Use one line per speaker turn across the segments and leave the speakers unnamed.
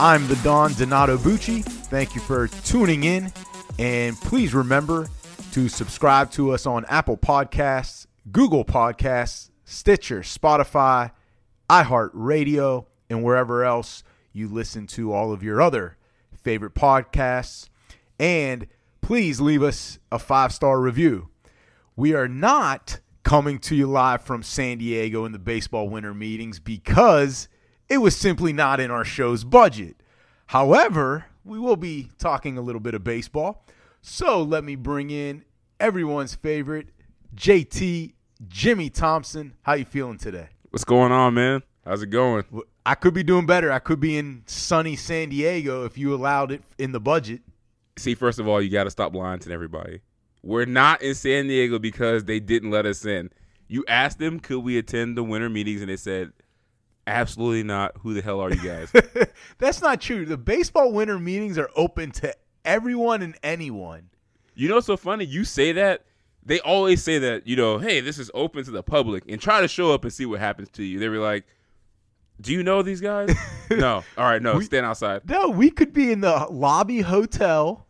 I'm the Don Donato Bucci. Thank you for tuning in. And please remember to subscribe to us on Apple Podcasts, Google Podcasts, Stitcher, Spotify, iHeartRadio, and wherever else you listen to all of your other favorite podcasts. And please leave us a five star review. We are not coming to you live from San Diego in the baseball winter meetings because it was simply not in our show's budget. However, we will be talking a little bit of baseball. So let me bring in everyone's favorite, JT Jimmy Thompson. How you feeling today?
What's going on, man? How's it going?
I could be doing better. I could be in sunny San Diego if you allowed it in the budget.
See, first of all, you got to stop lying to everybody. We're not in San Diego because they didn't let us in. You asked them, could we attend the winter meetings, and they said, absolutely not. Who the hell are you guys?
That's not true. The baseball winter meetings are open to everyone and anyone.
you know what's so funny? You say that. They always say that, you know, hey, this is open to the public and try to show up and see what happens to you. They were like, do you know these guys? no. All right, no,
We-
stand outside.
No, we could be in the lobby hotel,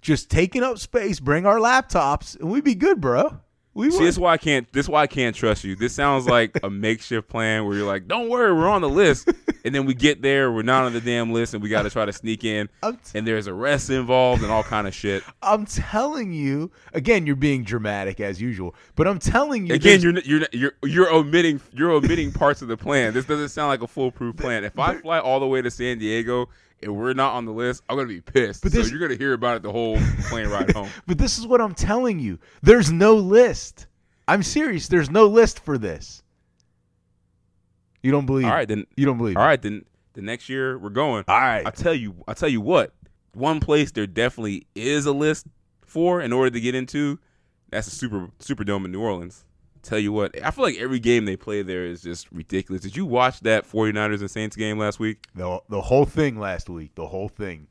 just taking up space, bring our laptops, and we'd be good, bro. We
See, this is why I can't. This why I can't trust you. This sounds like a makeshift plan where you're like, "Don't worry, we're on the list," and then we get there, we're not on the damn list, and we got to try to sneak in,
t-
and there's arrests involved and all kind of shit.
I'm telling you, again, you're being dramatic as usual, but I'm telling you,
Again, you're you're you're you're omitting you're omitting parts of the plan. This doesn't sound like a foolproof plan. If I fly all the way to San Diego and we're not on the list, I'm gonna be pissed.
But
so you're gonna hear about it the whole plane ride home.
but this is what I'm telling you. There's no list. I'm serious. There's no list for this. You don't believe?
All right, then.
You don't believe?
All right, then. The next year we're going.
All right.
I tell you, I tell you what. One place there definitely is a list for in order to get into. That's the super Superdome in New Orleans. Tell you what, I feel like every game they play there is just ridiculous. Did you watch that 49ers and Saints game last week?
The the whole thing last week. The whole thing.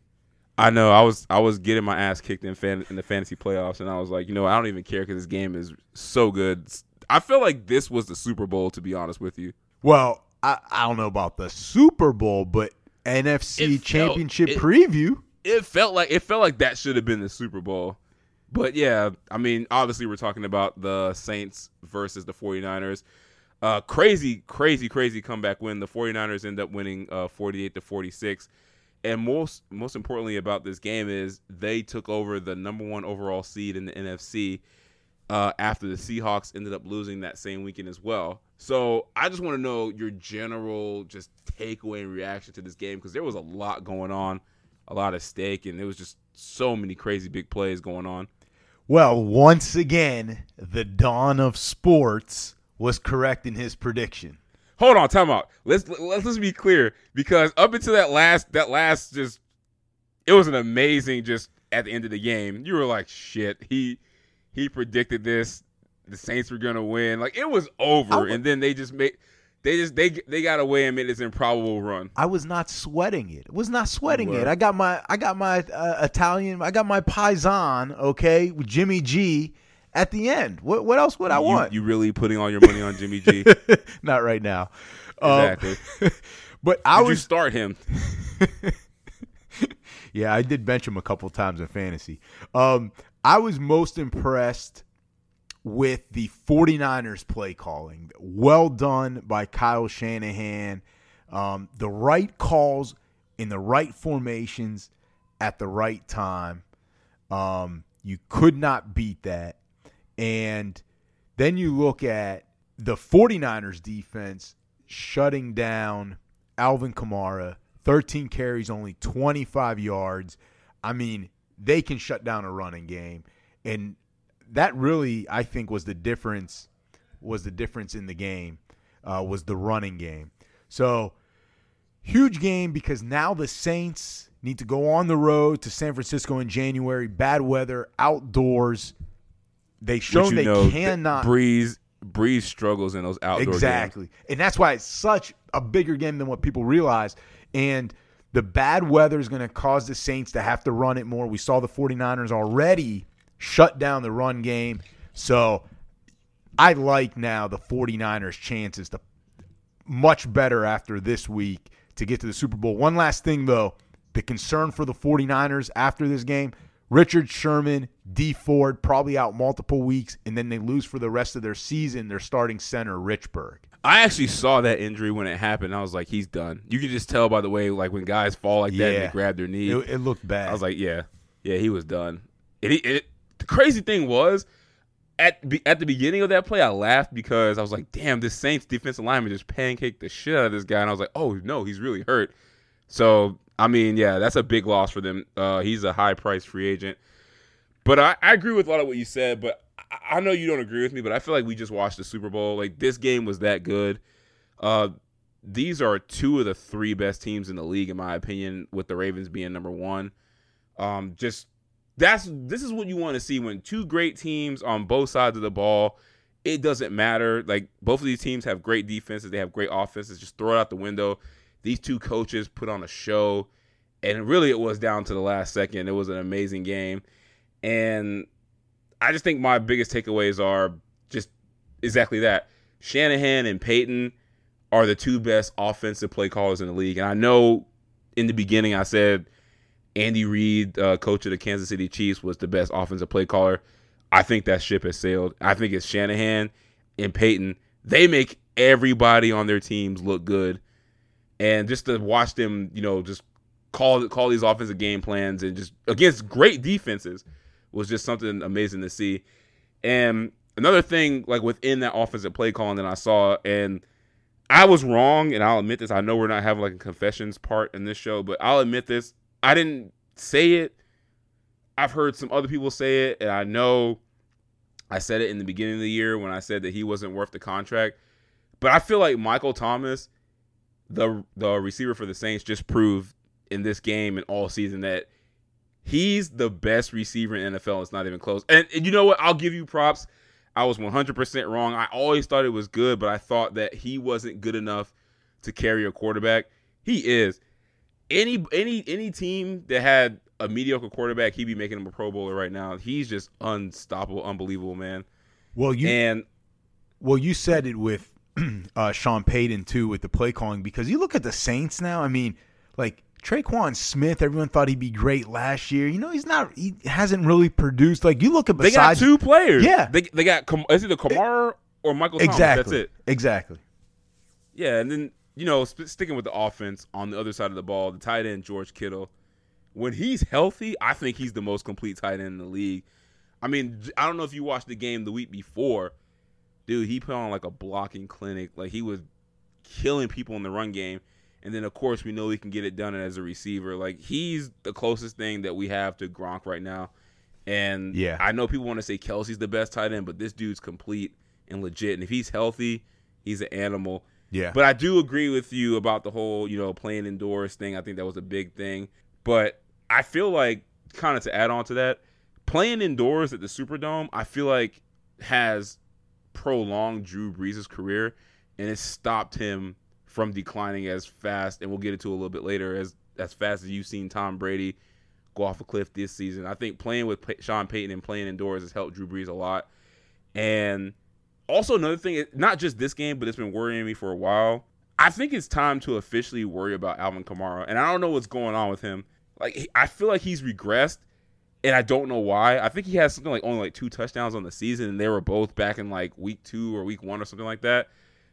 I know I was I was getting my ass kicked in fan, in the fantasy playoffs, and I was like, you know, I don't even care because this game is so good. I feel like this was the Super Bowl, to be honest with you.
Well, I, I don't know about the Super Bowl, but NFC
It felt-
Championship
it-
preview.
it felt like it felt like that should have been the Super Bowl. But yeah, I mean, obviously we're talking about the Saints versus the 49ers. Uh crazy crazy crazy comeback win. The 49ers end up winning uh 48 to 46. And most most importantly about this game is they took over the number 1 overall seed in the NFC uh, after the Seahawks ended up losing that same weekend as well. So I just want to know your general just takeaway and reaction to this game because there was a lot going on, a lot at stake, and there was just so many crazy big plays going on.
Well, once again, the Don of sports was correct in his prediction.
Hold on, time out. Let's let's just be clear because up until that last that last just it was an amazing just at the end of the game. You were like, shit, he he predicted this. The Saints were gonna win. Like it was over,
I
and then they just made they just they they got away and made this improbable run.
I was not sweating it. Was not sweating it. I got my I got my uh, Italian. I got my paisan. Okay, with Jimmy G at the end. What what else would I
you,
want?
You really putting all your money on Jimmy G?
Not right now. Um,
Exactly.
but I was
start him?
Yeah, I did bench him a couple times in fantasy. Um, I was most impressed with the 49ers play calling. Well done by Kyle Shanahan. Um, the right calls in the right formations at the right time. Um, you could not beat that. And then you look at the 49ers defense shutting down Alvin Kamara, 13 carries, only 25 yards. I mean, they can shut down a running game. And that really, I think, was the difference was the difference in the game, uh, was the running game. So huge game because now the Saints need to go on the road to San Francisco in January, bad weather, outdoors. They've shown they
know,
cannot
Brees Brees struggles in those outdoor games.
exactly, and that's why it's such a bigger game than what people realize. And the bad weather is going to cause the Saints to have to run it more. We saw the 49ers already shut down the run game. So I like now the 49ers' chances to much better after this week to get to the Super Bowl. One last thing, though the concern for the 49ers after this game Richard Sherman, Dee Ford, probably out multiple weeks, and then they lose for the rest of their season their starting center, Richburg.
I actually saw that injury when it happened. I was like, he's done. You can just tell by the way, like when guys fall like that and they grab their knee.
It, it looked bad.
I was like, yeah, yeah, he was done. He, it, the crazy thing was, at at the beginning of that play, I laughed because I was like, damn, this Saints defensive lineman just pancaked the shit out of this guy, and I was like, oh no, he's really hurt. So I mean, yeah, that's a big loss for them. Uh, he's a high price free agent. But I, I agree with a lot of what you said, but I, I know you don't agree with me, but I feel like we just watched the Super Bowl. Like this game was that good. Uh, these are two of the three best teams in the league, in my opinion, with the Ravens being number one. Um, just that's this is what you want to see when two great teams on both sides of the ball. It doesn't matter. Like both of these teams have great defenses, they have great offenses. Just throw it out the window. These two coaches put on a show, and really it was down to the last second. It was an amazing game, and I just think my biggest takeaways are just exactly that. Shanahan and Payton are the two best offensive play callers in the league, and I know in the beginning I said Andy Reid, uh, coach of the Kansas City Chiefs, was the best offensive play caller. I think that ship has sailed. I think it's Shanahan and Payton. They make everybody on their teams look good, and just to watch them, you know, just call call these offensive game plans and just against great defenses was just something amazing to see. And another thing, like within that offensive play calling that I saw, and I was wrong, and I'll admit this. I know we're not having like a confessions part in this show, but I'll admit this. I didn't say it. I've heard some other people say it, and I know I said it in the beginning of the year when I said that he wasn't worth the contract. But I feel like Michael Thomas, the the receiver for the Saints, just proved in this game and all season that he's the best receiver in NFL. It's not even close. And, and you know what? I'll give you props. I was 100% wrong. I always thought it was good, but I thought that he wasn't good enough to carry a quarterback. He is. Any any any team that had a mediocre quarterback, he'd be making him a Pro Bowler right now. He's just unstoppable, unbelievable, man.
well, you
And
well you said it with uh, Sean Payton too with the play calling because you look at the Saints now. I mean, like Tre'Quan Smith, everyone thought he'd be great last year. You know, he's not. He hasn't really produced. Like you look at
they got
besides
two players.
Yeah.
they they got is either Kamara or Michael Thomas.
exactly.
That's it.
Exactly.
Yeah, and then you know, sp- sticking with the offense on the other side of the ball, the tight end George Kittle, when he's healthy, I think he's the most complete tight end in the league. I mean, I don't know if you watched the game the week before, dude. He put on like a blocking clinic, like he was killing people in the run game. And then of course we know he can get it done as a receiver. Like he's the closest thing that we have to Gronk right now. And
Yeah.
I know people want to say Kelce's the best tight end, but this dude's complete and legit. And if he's healthy, he's an animal.
Yeah.
But I do agree with you about the whole, you know, playing indoors thing. I think that was a big thing. But I feel like, kind of to add on to that, playing indoors at the Superdome, I feel like has prolonged Drew Brees' career and it stopped him from declining as fast. And we'll get into a little bit later as as fast as you've seen Tom Brady go off a cliff this season. I think playing with Sean Payton and playing indoors has helped Drew Brees a lot. And also another thing, not just this game, but it's been worrying me for a while. I think it's time to officially worry about Alvin Kamara, and I don't know what's going on with him. Like I feel like he's regressed, and I don't know why. I think he has something like only like two touchdowns on the season, and they were both back in like week two or week one or something like that.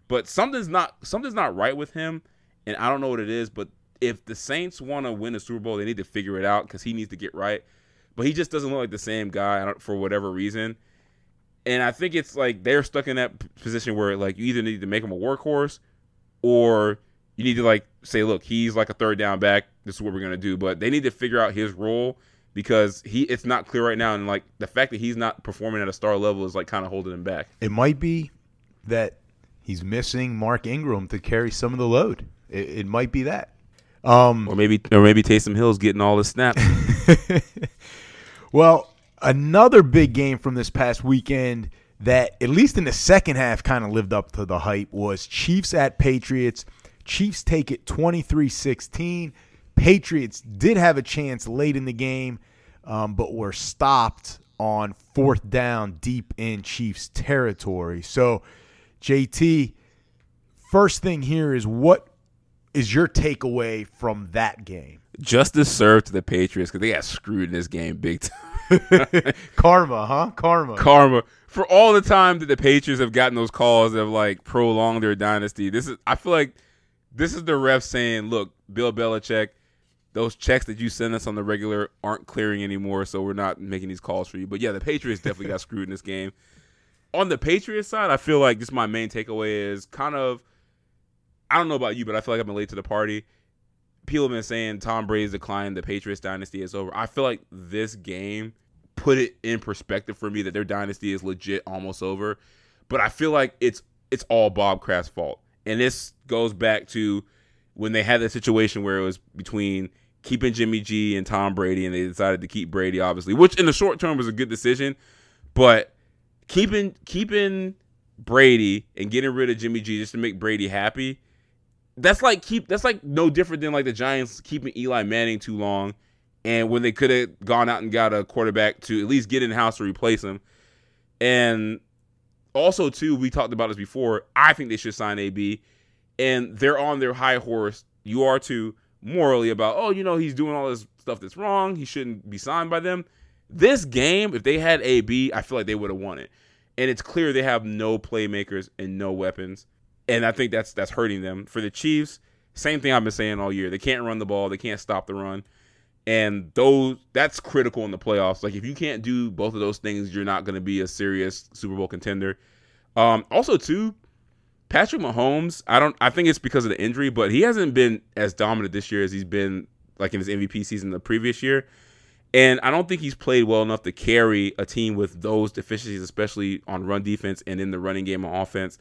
But something's not something's not right with him, and I don't know what it is. But if the Saints want to win the Super Bowl, they need to figure it out because he needs to get right. But he just doesn't look like the same guy for whatever reason. And I think it's like they're stuck in that position where like you either need to make him a workhorse or you need to like say, look, he's like a third down back. This is what we're gonna do. But they need to figure out his role because he it's not clear right now, and like the fact that he's not performing at a star level is like kind of holding him back.
It might be that he's missing Mark Ingram to carry some of the load. It, it might be that. Um,
Or maybe or maybe Taysom Hill's getting all the snaps.
Well, another big game from this past weekend that, at least in the second half, kind of lived up to the hype was Chiefs at Patriots. Chiefs take it 23 16. Patriots did have a chance late in the game, um, but were stopped on fourth down deep in Chiefs territory. So, JT, first thing here is what is your takeaway from that game?
Justice served to the Patriots because they got screwed in this game big time.
Karma, huh? Karma.
Karma for all the time that the Patriots have gotten those calls that have like prolonged their dynasty. This is I feel like this is the ref saying, "Look, Bill Belichick, those checks that you send us on the regular aren't clearing anymore, so we're not making these calls for you." But yeah, the Patriots definitely got screwed in this game. On the Patriots side, I feel like just my main takeaway is kind of I don't know about you, but I feel like I've been late to the party. People have been saying Tom Brady's decline, the Patriots dynasty is over. I feel like this game put it in perspective for me that their dynasty is legit almost over. But I feel like it's it's all Bob Kraft's fault. And this goes back to when they had the situation where it was between keeping Jimmy G and Tom Brady, and they decided to keep Brady, obviously, which in the short term was a good decision. But keeping keeping Brady and getting rid of Jimmy G just to make Brady happy, that's like keep that's like no different than like the Giants keeping Eli Manning too long, and when they could have gone out and got a quarterback to at least get in house to replace him, and also too we talked about this before. I think they should sign AB, and they're on their high horse. You are too morally about oh you know he's doing all this stuff that's wrong. He shouldn't be signed by them. This game, if they had AB, I feel like they would have won it. And it's clear they have no playmakers and no weapons and I think that's that's hurting them. For the Chiefs, same thing I've been saying all year. They can't run the ball, they can't stop the run. And those that's critical in the playoffs. Like if you can't do both of those things, you're not going to be a serious Super Bowl contender. Um, also, too, Patrick Mahomes. I don't. I think it's because of the injury, but he hasn't been as dominant this year as he's been like in his MVP season the previous year. And I don't think he's played well enough to carry a team with those deficiencies, especially on run defense and in the running game on offense.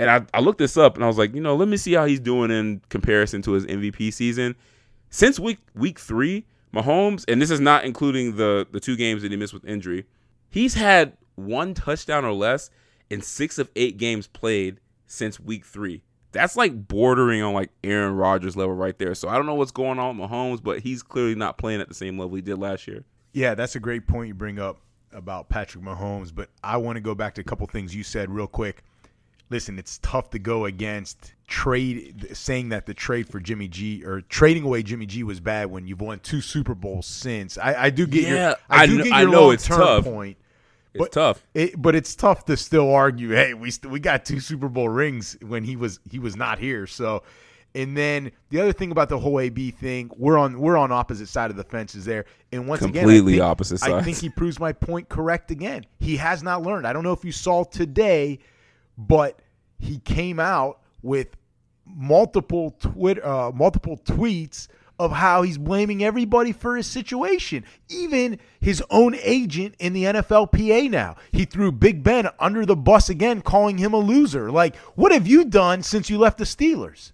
And I, I looked this up and I was like, you know, let me see how he's doing in comparison to his MVP season. Since week week three, Mahomes, and this is not including the the two games that he missed with injury, he's had one touchdown or less in six of eight games played since week three. That's like bordering on like Aaron Rodgers level right there. So I don't know what's going on with Mahomes, but he's clearly not playing at the same level he did last year.
Yeah, that's a great point you bring up about Patrick Mahomes, but I want to go back to a couple things you said real quick listen, it's tough to go against trade saying that the trade for Jimmy G or trading away Jimmy G was bad when you've won two Super Bowls since. I, I do get
Yeah,
your I do
kn-
get your
know it's tough.
point.
It's
But-
tough.
It, but it's tough to still argue. Hey, we st- we got two Super Bowl rings when he was he was not here. So, and then the other thing about the whole AB thing, we're on we're on opposite side of the fences there. And once
Completely
again, think,
opposite
I think he proves my point correct again. He has not learned. I don't know if you saw today, but he came out with multiple Twitter, uh, multiple tweets of how he's blaming everybody for his situation, even his own agent in the NFLPA now. He threw Big Ben under the bus again, calling him a loser. Like, what have you done since you left the Steelers?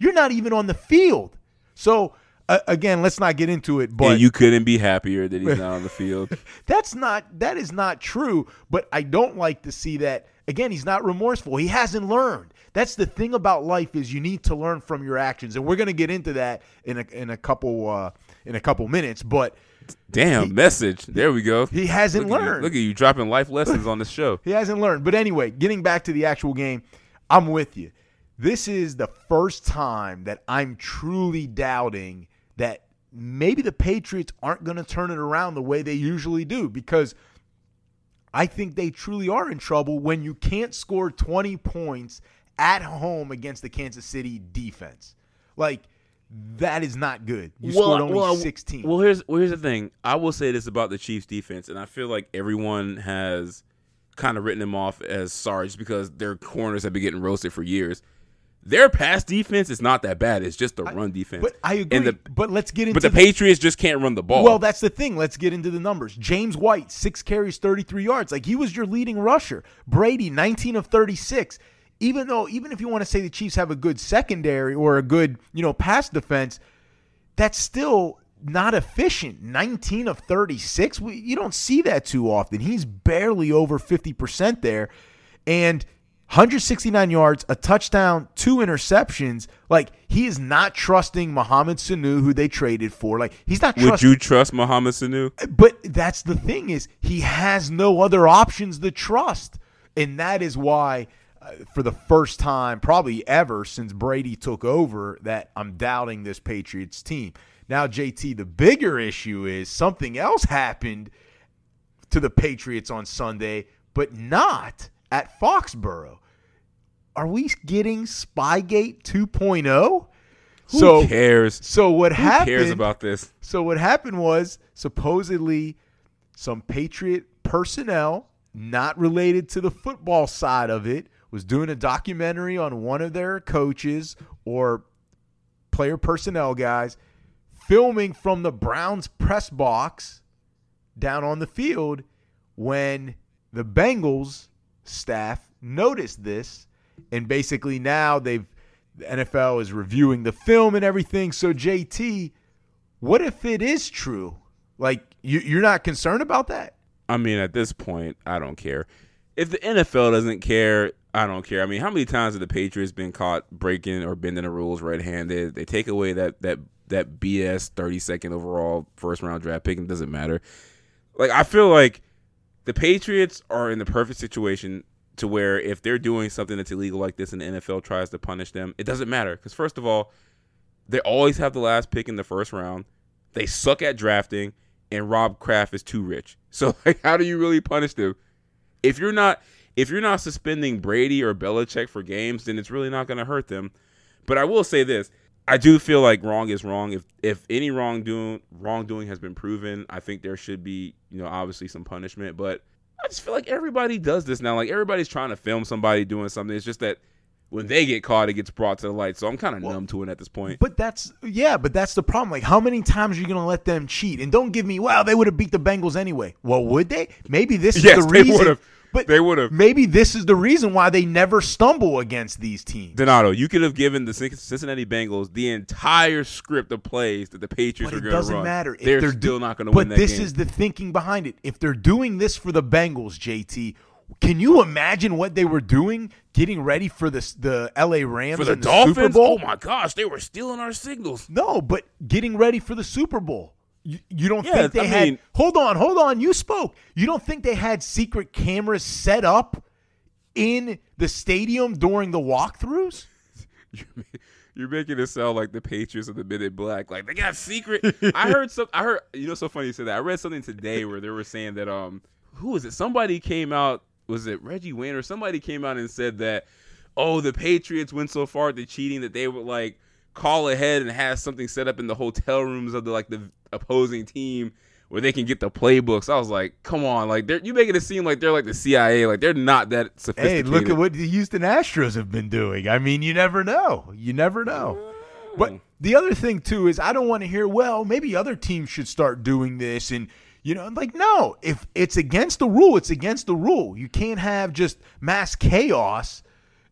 You're not even on the field. So, uh, again, let's not get into it, but
and you couldn't be happier that he's not on the field.
that's not that is not true. But I don't like to see that. Again, he's not remorseful. He hasn't learned. That's the thing about life is you need to learn from your actions, and we're gonna get into that in a in a couple uh, in a couple minutes. But
Damn message. There we go.
he hasn't
Look at, you,
learned.
look at you dropping life lessons on this show.
He hasn't learned. But anyway, getting back to the actual game, I'm with you. This is the first time that I'm truly doubting that maybe the Patriots aren't going to turn it around the way they usually do because I think they truly are in trouble when you can't score 20 points at home against the Kansas City defense. Like, that is not good. You scored only 16.
Well, here's well, here's the thing. I will say this about the Chiefs defense, and I feel like everyone has kind of written them off as sorry just because their corners have been getting roasted for years. Their pass defense is not that bad. It's just the run defense.
but I agree.
The,
but let's get into
but the Patriots just can't run the ball.
Well, that's the thing. Let's get into the numbers. James White, six carries, 33 yards. Like he was your leading rusher. Brady, 19 of 36. Even though, even if you want to say the Chiefs have a good secondary or a good, you know, pass defense, that's still not efficient. 19 of 36. We, you don't see that too often. He's barely over 50% there. And 169 yards, a touchdown, two interceptions. Like he is not trusting Mohamed Sanu, who they traded for. Like he's not.
Would
trusting,
you trust Mohamed Sanu?
But that's the thing is he has no other options to trust, and that is why, uh, for the first time probably ever since Brady took over, that I'm doubting this Patriots team. Now, JT, the bigger issue is something else happened to the Patriots on Sunday, but not at Foxborough. Are we getting Spygate 2.0?
Who
so
cares?
So what
Who
happened?
cares about this?
So what happened was supposedly some Patriot personnel not related to the football side of it was doing a documentary on one of their coaches or player personnel guys filming from the Browns press box down on the field when the Bengals staff noticed this and basically now they've the NFL is reviewing the film and everything. So JT, what if it is true? Like you, you're not concerned about that?
I mean, at this point, I don't care. If the NFL doesn't care, I don't care. I mean, how many times have the Patriots been caught breaking or bending the rules red-handed? They take away that that that BS 32nd overall first round draft pick and doesn't matter. Like I feel like the Patriots are in the perfect situation to where if they're doing something that's illegal like this and the NFL tries to punish them, it doesn't matter because first of all, they always have the last pick in the first round. They suck at drafting, and Rob Kraft is too rich. So like, how do you really punish them? If you're not if you're not suspending Brady or Belichick for games, then it's really not going to hurt them. But I will say this: I do feel like wrong is wrong. If if any wrongdoing wrongdoing has been proven, I think there should be you know obviously some punishment. But I just feel like everybody does this now. Like everybody's trying to film somebody doing something. It's just that when they get caught, it gets brought to the light. So I'm kind of numb to it at this point.
But that's yeah, but that's the problem. Like, how many times are you going to let them cheat? And don't give me, well, they would have beat the Bengals anyway. Well, would they? Maybe this is
Yes,
the
they
reason.
would've.
But
They would've.
Maybe this is the reason why they never stumble against these teams.
Donato, you could have given the Cincinnati Bengals the entire script of plays that the Patriots
But
are going to run.
It doesn't matter. If
they're,
they're
still
do-
not going to win that
this
game.
is the thinking behind it. If they're doing this for the Bengals, JT, can you imagine what they were doing, getting ready for this the LA Rams
for the
the
Dolphins.
Super Bowl?
Oh my gosh, they were stealing our signals.
No, but getting ready for the Super Bowl. You, you don't
Yeah,
think they
I
had?
mean-
hold on, hold on. You spoke. You don't think they had secret cameras set up in the stadium during the walkthroughs?
You're, making it sound like the Patriots are the Men in Black. Like they got secret. I heard some. I heard. You know, so funny you said that. I read something today where they were saying that um, who was it? Somebody came out. Was it Reggie Wayne or somebody came out and said that, oh, the Patriots went so far to cheating that they would like call ahead and have something set up in the hotel rooms of the like the opposing team where they can get the playbooks. I was like, come on, like they're you making it seem like they're like the CIA, like they're not that sophisticated.
Hey, look at what the Houston Astros have been doing. I mean, you never know. You never know. But mm. the other thing too is I don't want to hear, well, maybe other teams should start doing this and you know, like no, if it's against the rule, it's against the rule. You can't have just mass chaos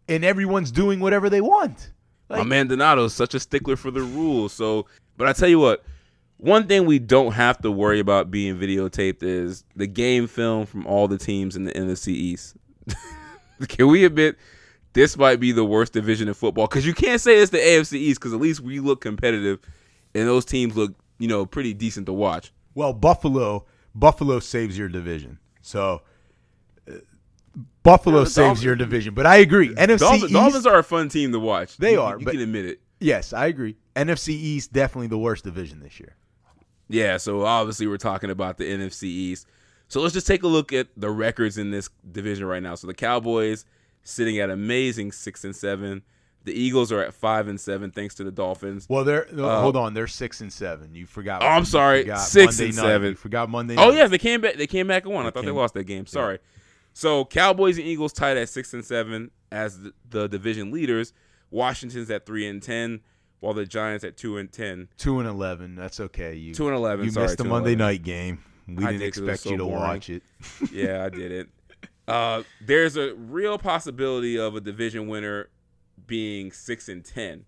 and everyone's doing whatever they want.
My man Donato is such a stickler for the rules. So, but I tell you what, one thing we don't have to worry about being videotaped is the game film from all the teams in the NFC East. Can we admit this might be the worst division in football? Because you can't say it's the AFC East because at least we look competitive, and those teams look, you know, pretty decent to watch.
Well, Buffalo, Buffalo saves your division. So Buffalo
Yeah,
saves
Dolphins-
your division. But I agree. NFC
Dolphins,
East,
Dolphins are a fun team to watch.
They
You-
are,
You
but-
can admit it.
Yes, I agree. NFC East definitely the worst division this year.
Yeah, so obviously we're talking about the NFC East. So let's just take a look at the records in this division right now. So the Cowboys sitting at amazing six and seven. The Eagles are at five and seven thanks to the Dolphins.
Well, they're
Uh,
hold on. They're six and seven. You forgot.
Oh, I'm sorry, six
Monday
and
night.
seven.
You forgot Monday.
Oh yeah, they came back. They came back and won. I thought
came-
they lost that game. Sorry. So Cowboys and Eagles tied at six and seven as the, the division leaders. Washington's at three and ten, while the Giants at two and ten.
two and eleven. That's okay. You
Two and eleven.
You
sorry,
missed the Monday
11.
night game. We
I
didn't
did 'cause it was
expect
so
you to
boring.
watch it.
yeah, I did it. Uh, there's a real possibility of a division winner being six and ten.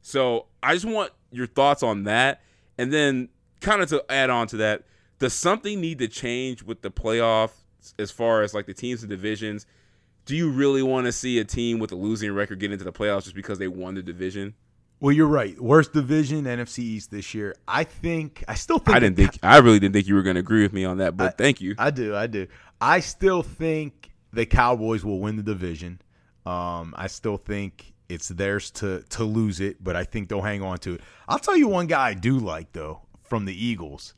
So I just want your thoughts on that. And then, kind of to add on to that, does something need to change with the playoffs as far as like the teams and divisions? Do you really want to see a team with a losing record get into the playoffs just because they won the division?
Well, you're right. Worst division, NFC East this year. I think. I still think.
I didn't think. I really didn't think you were going to agree with me on that, but
I,
thank you.
I do. I do. I still think the Cowboys will win the division. Um, I still think it's theirs to to lose it, but I think they'll hang on to it. I'll tell you one guy I do like though from the Eagles.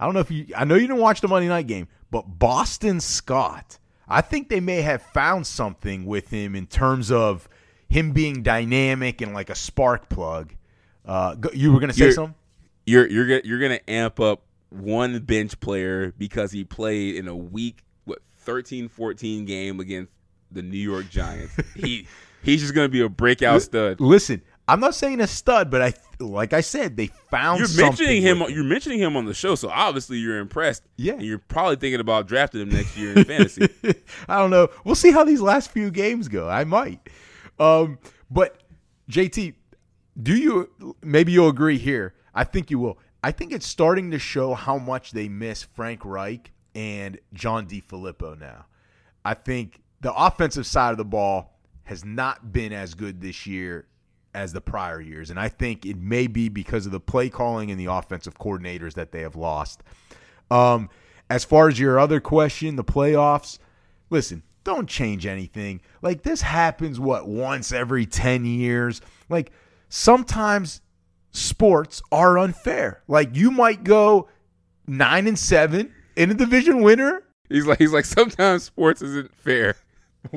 I don't know if you. I know you didn't watch the Monday night game, but Boston Scott. I think they may have found something with him in terms of him being dynamic and like a spark plug. Uh, you were gonna say
you're,
something?
You're you're gonna you're gonna amp up one bench player because he played in a week what 13-14 game against the New York Giants. he he's just gonna be a breakout stud.
Listen, I'm not saying a stud, but I like I said, they found.
You're mentioning him. You're mentioning him on the show, so obviously you're impressed.
Yeah,
and you're probably thinking about drafting him next year in fantasy.
I don't know. We'll see how these last few games go. I might. Um, but JT, do you? Maybe you'll agree here. I think you will. I think it's starting to show how much they miss Frank Reich and John DeFilippo now. I think the offensive side of the ball has not been as good this year as the prior years. And I think it may be because of the play calling and the offensive coordinators that they have lost. Um, as far as your other question, the playoffs, listen, don't change anything. Like this happens what once every 10 years. Like sometimes sports are unfair. Like you might go 9 and 7 in a division winner.
He's like he's like sometimes sports isn't fair.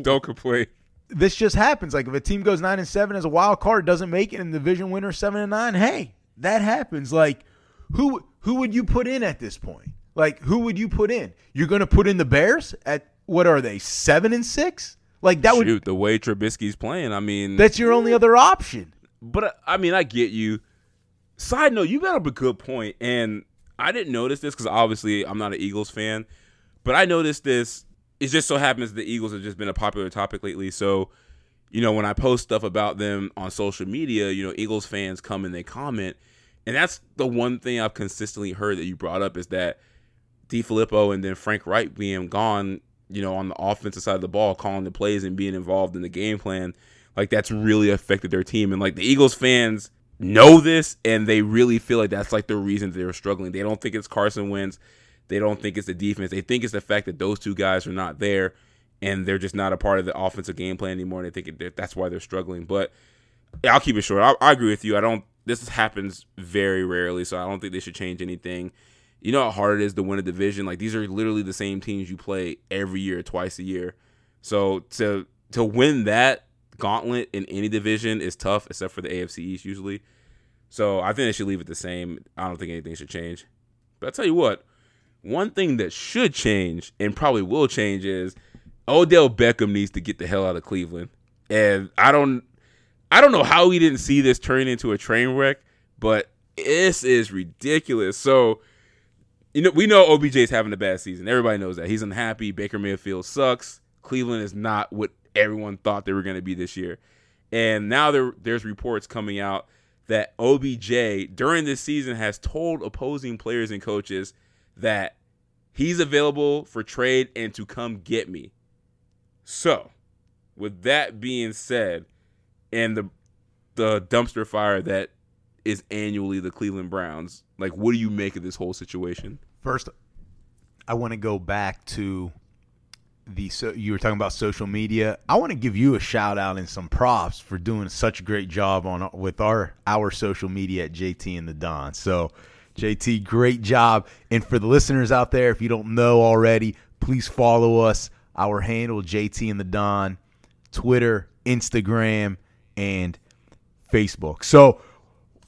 Don't complain.
This just happens. Like if a team goes 9 and 7 as a wild card doesn't make it the division winner 7 and 9, hey, that happens. Like who who would you put in at this point? Like who would you put in? You're going to put in the Bears at what are they seven and six? Like that
Shoot,
would
the way Trubisky's playing. I mean,
that's your only other option.
But I mean, I get you. Side note, you got up a good point, and I didn't notice this because obviously I'm not an Eagles fan, but I noticed this. It just so happens the Eagles have just been a popular topic lately. So, you know, when I post stuff about them on social media, you know, Eagles fans come and they comment, and that's the one thing I've consistently heard that you brought up is that DeFilippo and then Frank Wright being gone you know, on the offensive side of the ball, calling the plays and being involved in the game plan, like that's really affected their team. And like the Eagles fans know this and they really feel like that's like the reason they're struggling. They don't think it's Carson Wentz. They don't think it's the defense. They think it's the fact that those two guys are not there and they're just not a part of the offensive game plan anymore. And they think that's why they're struggling. But I'll keep it short. I, I agree with you. I don't. This happens very rarely, so I don't think they should change anything you know how hard it is to win a division. Like these are literally the same teams you play every year, twice a year. So to to win that gauntlet in any division is tough, except for the AFC East usually. So I think they should leave it the same. I don't think anything should change. But I tell you what, one thing that should change and probably will change is Odell Beckham needs to get the hell out of Cleveland. And I don't I don't know how we didn't see this turn into a train wreck, but this is ridiculous. So you know, we know OBJ is having a bad season. Everybody knows that. He's unhappy. Baker Mayfield sucks. Cleveland is not what everyone thought they were going to be this year. And now there, there's reports coming out that OBJ during this season has told opposing players and coaches that he's available for trade and to come get me. So, with that being said, and the the dumpster fire that is annually the Cleveland Browns. Like, what do you make of this whole situation?
First, I want to go back to the so you were talking about social media. I want to give you a shout out and some props for doing such a great job on with our our social media at JT and the Don. So, JT, great job. And for the listeners out there, if you don't know already, please follow us. Our handle JT and the Don, Twitter, Instagram, and Facebook. So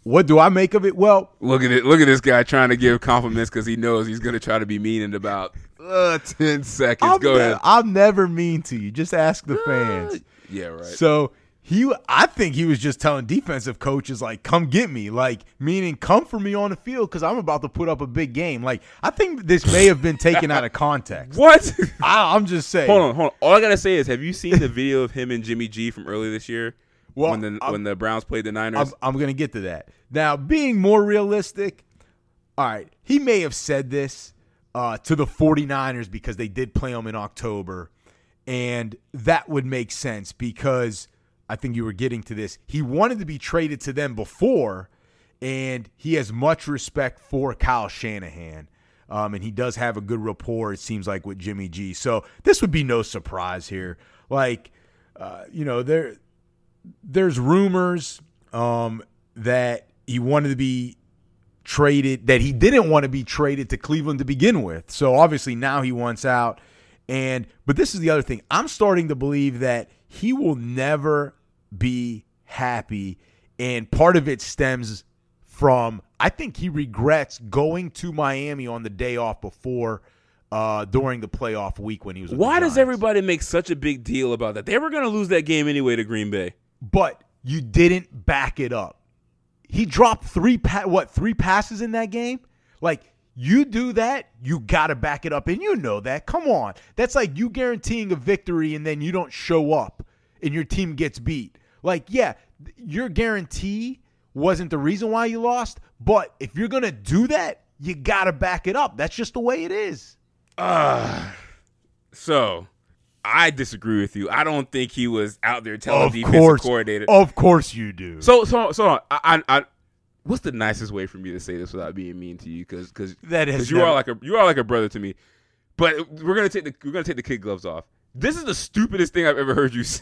what do I make of it? Well,
look at it. Look at this guy trying to give compliments because he knows he's going to try to be mean in about uh, ten seconds.
I'm
Go
ne-
ahead.
I'm never mean to you. Just ask the fans.
yeah, right.
So he, I think he was just telling defensive coaches like, "Come get me," like meaning come for me on the field because I'm about to put up a big game. Like I think this may have been taken out of context.
what?
I, I'm just saying.
hold on, hold on. All I gotta say is, have you seen the video of him and Jimmy G from earlier this year?
Well,
when the
I'm-
when the Browns played the Niners.
I'm, I'm going to get to that. Now, being more realistic, all right, he may have said this uh, to the 49ers because they did play him in October. And that would make sense because I think you were getting to this. He wanted to be traded to them before, and he has much respect for Kyle Shanahan. Um, and he does have a good rapport, it seems like, with Jimmy G. So this would be no surprise here. Like, uh, you know, there there's rumors um, that he wanted to be traded, that he didn't want to be traded to Cleveland to begin with. So obviously now he wants out. And but this is the other thing. I'm starting to believe that he will never be happy. And part of it stems from I think he regrets going to Miami on the day off before uh, during the playoff week when he was.
Why does everybody make such a big deal about that? They were going to lose that game anyway to Green Bay.
But you didn't back it up. He dropped three pa- what three passes in that game. Like you do that, you got to back it up, and you know that. Come on, that's like you guaranteeing a victory and then you don't show up and your team gets beat. Like yeah, your guarantee wasn't the reason why you lost, but if you're gonna do that, you got to back it up. That's just the way it is.
Uh, so I disagree with you. I don't think he was out there telling
of
defensive
course,
coordinator.
Of course you do.
So so so I, I what's the nicest way for me to say this without being mean to you? Because because
That is
you
never-
are like a you are like a brother to me. But we're gonna take the we're gonna take the kid gloves off. This is the stupidest thing I've ever heard you say.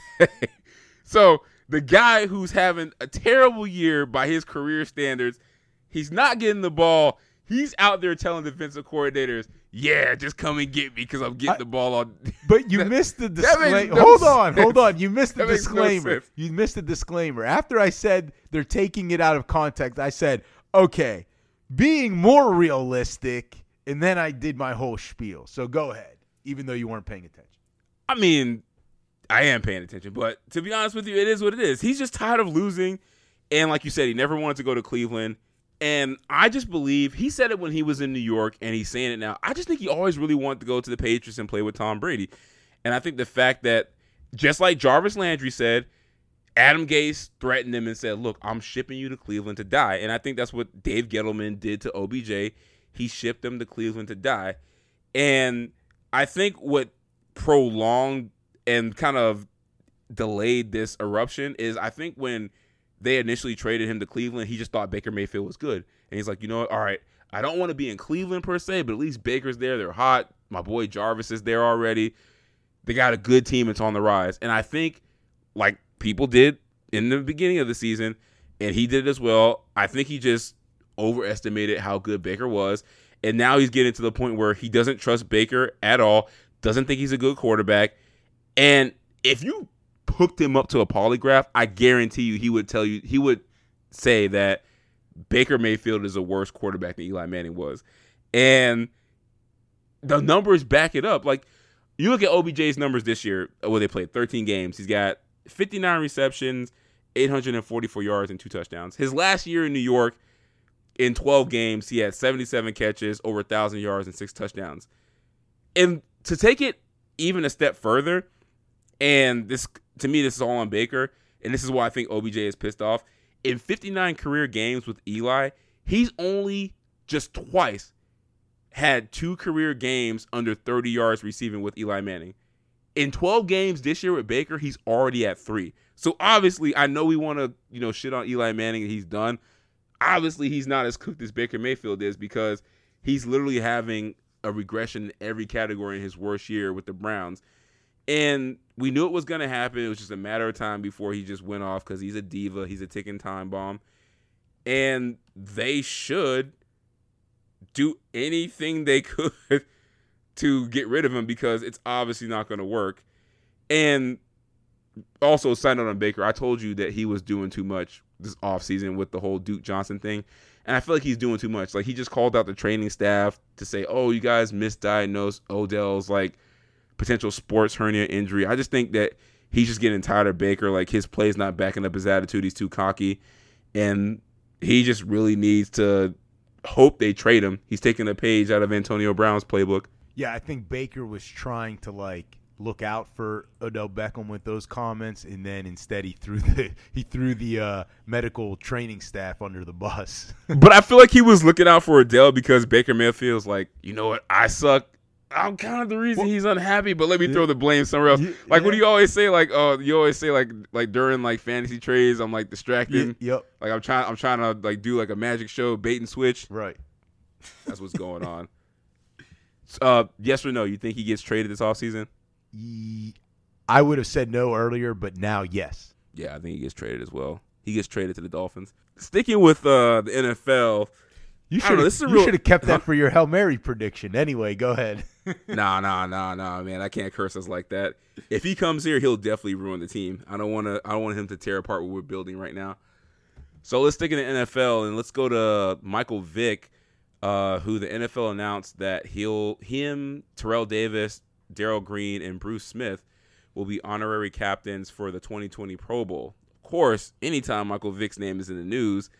so the guy who's having a terrible year by his career standards, he's not getting the ball. He's out there telling defensive coordinators, "Yeah, just come and get me because I'm getting
I-
the ball on."
But you
That-
missed the disclaimer.
no
hold on, hold on. You missed the
That makes no
disclaimer. you missed the disclaimer. After I said they're taking it out of context, I said, okay, being more realistic, and then I did my whole spiel. So go ahead, even though you weren't paying attention.
I mean, I am paying attention, but to be honest with you, it is what it is. He's just tired of losing, and like you said, he never wanted to go to Cleveland. And I just believe he said it when he was in New York, and he's saying it now. I just think he always really wanted to go to the Patriots and play with Tom Brady. And I think the fact that, just like Jarvis Landry said, Adam Gase threatened him and said, "Look, I'm shipping you to Cleveland to die." And I think that's what Dave Gettleman did to OBJ. He shipped him to Cleveland to die. And I think what prolonged and kind of delayed this eruption is I think when they initially traded him to Cleveland, he just thought Baker Mayfield was good. And he's like, you know what? All right, I don't want to be in Cleveland per se, but at least Baker's there. They're hot. My boy Jarvis is there already. They got a good team. It's on the rise. And I think, like people did in the beginning of the season, and he did it as well, I think he just overestimated how good Baker was. And now he's getting to the point where he doesn't trust Baker at all, doesn't think he's a good quarterback. And if you hooked him up to a polygraph, I guarantee you he would tell you he would say that Baker Mayfield is a worse quarterback than Eli Manning was. And the numbers back it up. Like you look at OBJ's numbers this year, well they played 13 games. He's got 59 receptions, 844 yards and two touchdowns. His last year in New York in 12 games, he had 77 catches, over 1000 yards and six touchdowns. And to take it even a step further, and this to me, this is all on Baker, and this is why I think OBJ is pissed off. In 59 career games with Eli, he's only just twice had two career games under 30 yards receiving with Eli Manning. In 12 games this year with Baker, he's already at three. So obviously, I know we want to, you know, shit on Eli Manning and he's done. Obviously, he's not as cooked as Baker Mayfield is because he's literally having a regression in every category in his worst year with the Browns. And we knew it was going to happen. It was just a matter of time before he just went off because he's a diva. He's a ticking time bomb. And they should do anything they could to get rid of him because it's obviously not going to work. And also, side note on Baker, I told you that he was doing too much this offseason with the whole Duke Johnson thing. And I feel like he's doing too much. Like, he just called out the training staff to say, oh, you guys misdiagnosed Odell's, like, potential sports hernia injury. I just think that he's just getting tired of Baker. Like, his play's not backing up his attitude. He's too cocky. And he just really needs to hope they trade him. He's taking a page out of Antonio Brown's playbook.
Yeah, I think Baker was trying to like look out for Odell Beckham with those comments, and then instead he threw the he threw the uh, medical training staff under the bus.
but I feel like he was looking out for Odell because Baker Mayfield's like, you know what, I suck. I'm kind of the reason he's unhappy, but let me throw the blame somewhere else.
Yeah,
like, what do you always say? Like, oh, you always say like, like during like fantasy trades, I'm like distracting.
yep,
Like I'm trying, I'm trying to like do like a magic show, bait and switch.
right.
That's what's going on. Uh, yes or no? You think he gets traded this offseason?
I would have said no earlier, but now yes.
Yeah, I think he gets traded as well. He gets traded to the Dolphins. Sticking with uh, the NFL,
You
know,
should
this is a real-
should have kept that for your Hail Mary prediction. Anyway, go ahead.
nah, nah, nah, nah, man. I can't curse us like that. If he comes here, he'll definitely ruin the team. I don't want to. I don't want him to tear apart what we're building right now. So let's stick in the NFL and let's go to Michael Vick, uh, who the NFL announced that he'll him, Terrell Davis, Darrell Green, and Bruce Smith will be honorary captains for the 2020 Pro Bowl. Of course, anytime Michael Vick's name is in the news,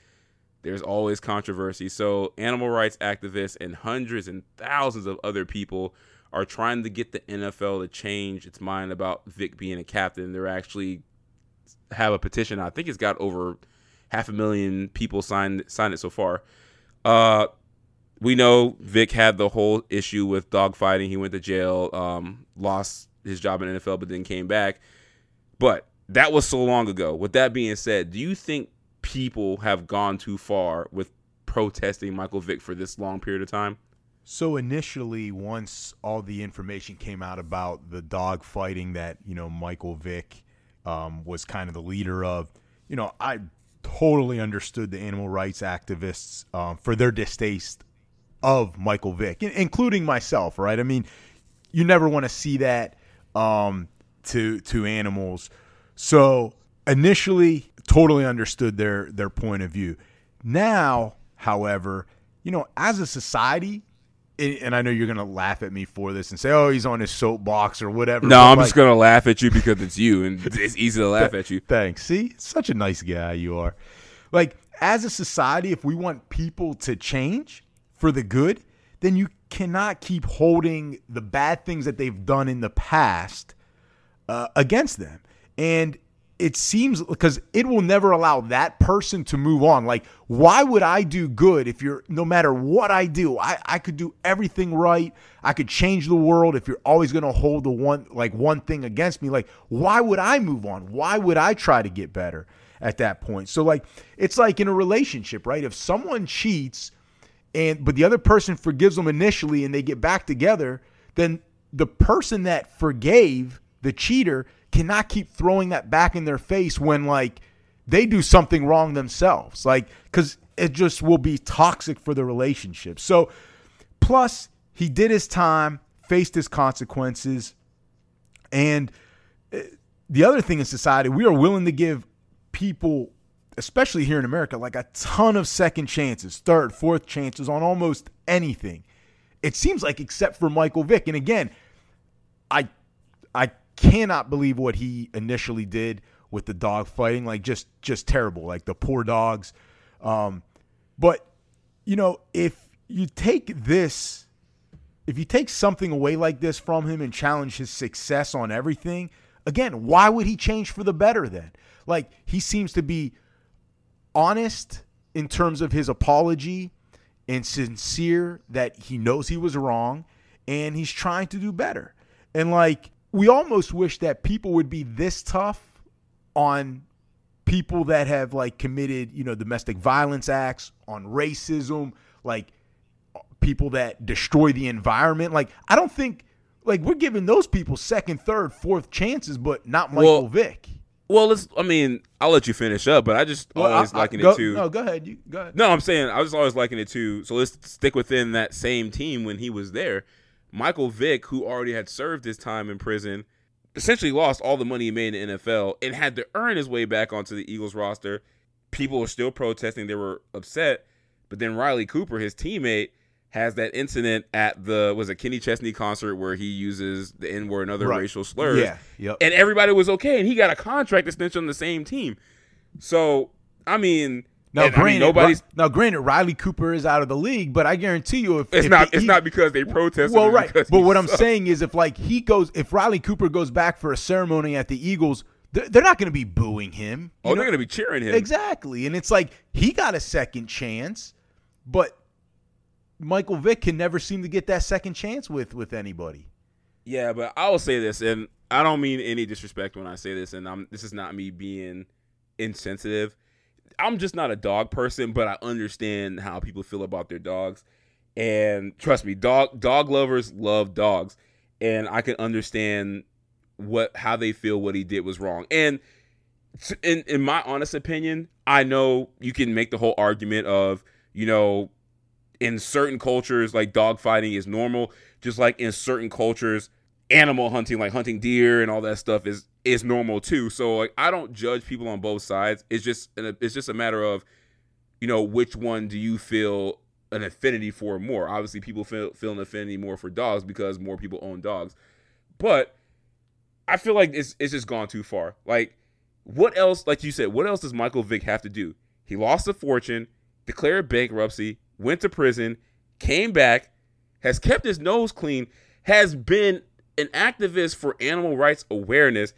there's always controversy. So, animal rights activists and hundreds and thousands of other people are trying to get the NFL to change its mind about Vick being a captain. They're actually have a petition. I think it's got over half a million people signed signed it so far. Uh, we know Vick had the whole issue with dogfighting. He went to jail, um, lost his job in NFL, but then came back. But that was so long ago. With that being said, do you think people have gone too far with protesting Michael Vick for this long period of time?
So initially, once all the information came out about the dog fighting that you know Michael Vick um, was kind of the leader of, you know, I totally understood the animal rights activists um, for their distaste of Michael Vick, including myself. Right? I mean, you never want to see that um, to to animals. So initially, totally understood their their point of view. Now, however, you know, as a society, and and I know you're gonna laugh at me for this and say, "Oh, he's on his soapbox or whatever."
No, I'm
like,
just gonna laugh at you because it's you, and it's easy to laugh at you.
Thanks. See, such a nice guy you are. Like, as a society, if we want people to change for the good, then you cannot keep holding the bad things that they've done in the past uh, against them. And it seems because it will never allow that person to move on. Like, why would I do good if you're no matter what I do, I, I could do everything right. I could change the world if you're always gonna hold the one like one thing against me. Like, why would I move on? Why would I try to get better at that point? So like it's like in a relationship, right? If someone cheats and but the other person forgives them initially and they get back together, then the person that forgave the cheater cannot keep throwing that back in their face when like they do something wrong themselves. Like cuz it just will be toxic for the relationship. So plus he did his time, faced his consequences, and uh, the other thing in society, we are willing to give people, especially here in America, like a ton of second chances, third, fourth chances on almost anything. It seems like except for Michael Vick. And again, I I cannot believe what he initially did with the dog fighting. Like just just terrible. Like the poor dogs. Um, but you know, if you take this if you take something away like this from him and challenge his success on everything, again, why would he change for the better then? Like he seems to be honest in terms of his apology and sincere that he knows he was wrong and he's trying to do better. And like we almost wish that people would be this tough on people that have like committed, you know, domestic violence acts, on racism, like people that destroy the environment. Like I don't think like we're giving those people second, third, fourth chances, but not Michael
Well,
Vick.
Well, let's. I mean, I'll let you finish up, but I just always
I- I-
liken
go,
it to.
No, go ahead. You go ahead.
No, I'm saying I was always liking it to. So let's stick within that same team when he was there. Michael Vick, who already had served his time in prison, essentially lost all the money he made in the NFL and had to earn his way back onto the Eagles roster. People were still protesting; they were upset. But then Riley Cooper, his teammate, has that incident at the was a Kenny Chesney concert where he uses the N word and other
Right.
racial slurs
Yeah. Yep.
and everybody was okay, and he got a contract extension on the same team. So, I mean,
Now,
And, I mean,
granted,
nobody's-
now granted, Riley Cooper is out of the league, but I guarantee you, if
It's
if
not.
the
It's not because they protested.
well, right. But
he
what I'm saying is, if like he goes, if Riley Cooper goes back for a ceremony at the Eagles, they're, they're not going to be booing him.
oh,
you
they're gonna be cheering him.
Exactly. And it's like he got a second chance, but Michael Vick can never seem to get that second chance with with anybody.
Yeah, but I will say this, and I don't mean any disrespect when I say this, and I'm this is not me being insensitive. I'm just not a dog person, but I understand how people feel about their dogs. And trust me, dog dog lovers love dogs. And I can understand what how they feel what he did was wrong. And in in my honest opinion, I know you can make the whole argument of, you know, in certain cultures like dog fighting is normal, just like in certain cultures animal hunting like hunting deer and all that stuff is is normal too. So like I don't judge people on both sides. It's just it's just a matter of you know which one do you feel an affinity for more. Obviously people feel feel an affinity more for dogs because more people own dogs. But I feel like it's it's just gone too far. Like what else like you said, what else does Michael Vick have to do? He lost a fortune, declared bankruptcy, went to prison, came back, has kept his nose clean, has been an activist for animal rights awareness.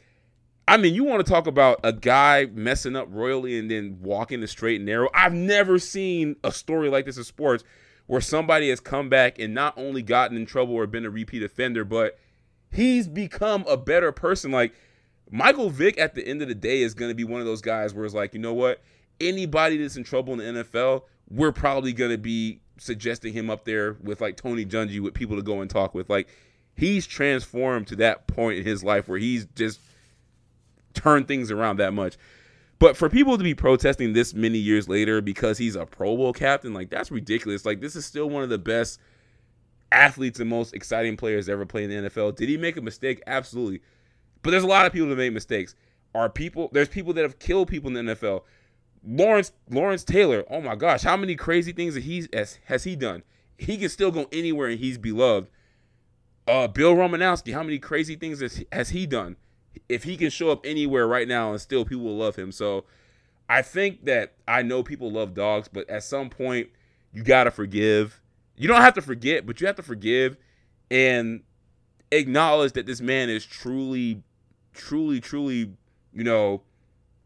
I mean, you want to talk about a guy messing up royally and then walking the straight and narrow. I've never seen a story like this in sports where somebody has come back and not only gotten in trouble or been a repeat offender, but he's become a better person. Like Michael Vick at the end of the day is going to be one of those guys where it's like, you know what? Anybody that's in trouble in the NFL, we're probably going to be suggesting him up there with like Tony Dungy with people to go and talk with. Like he's transformed to that point in his life where he's just turned things around that much. But for people to be protesting this many years later because he's a Pro Bowl captain, like that's ridiculous. Like this is still one of the best athletes and most exciting players ever played in the NFL. Did he make a mistake? Absolutely. But there's a lot of people that make mistakes. Are people there's people that have killed people in the NFL. Lawrence Lawrence Taylor, oh my gosh, how many crazy things that he's has, has he done? He can still go anywhere and he's beloved. Uh, Bill Romanowski, how many crazy things has, has he done? If he can show up anywhere right now and still people will love him. So I think that I know people love dogs, but at some point you gotta forgive. You don't have to forget, but you have to forgive and acknowledge that this man is truly, truly, truly, you know,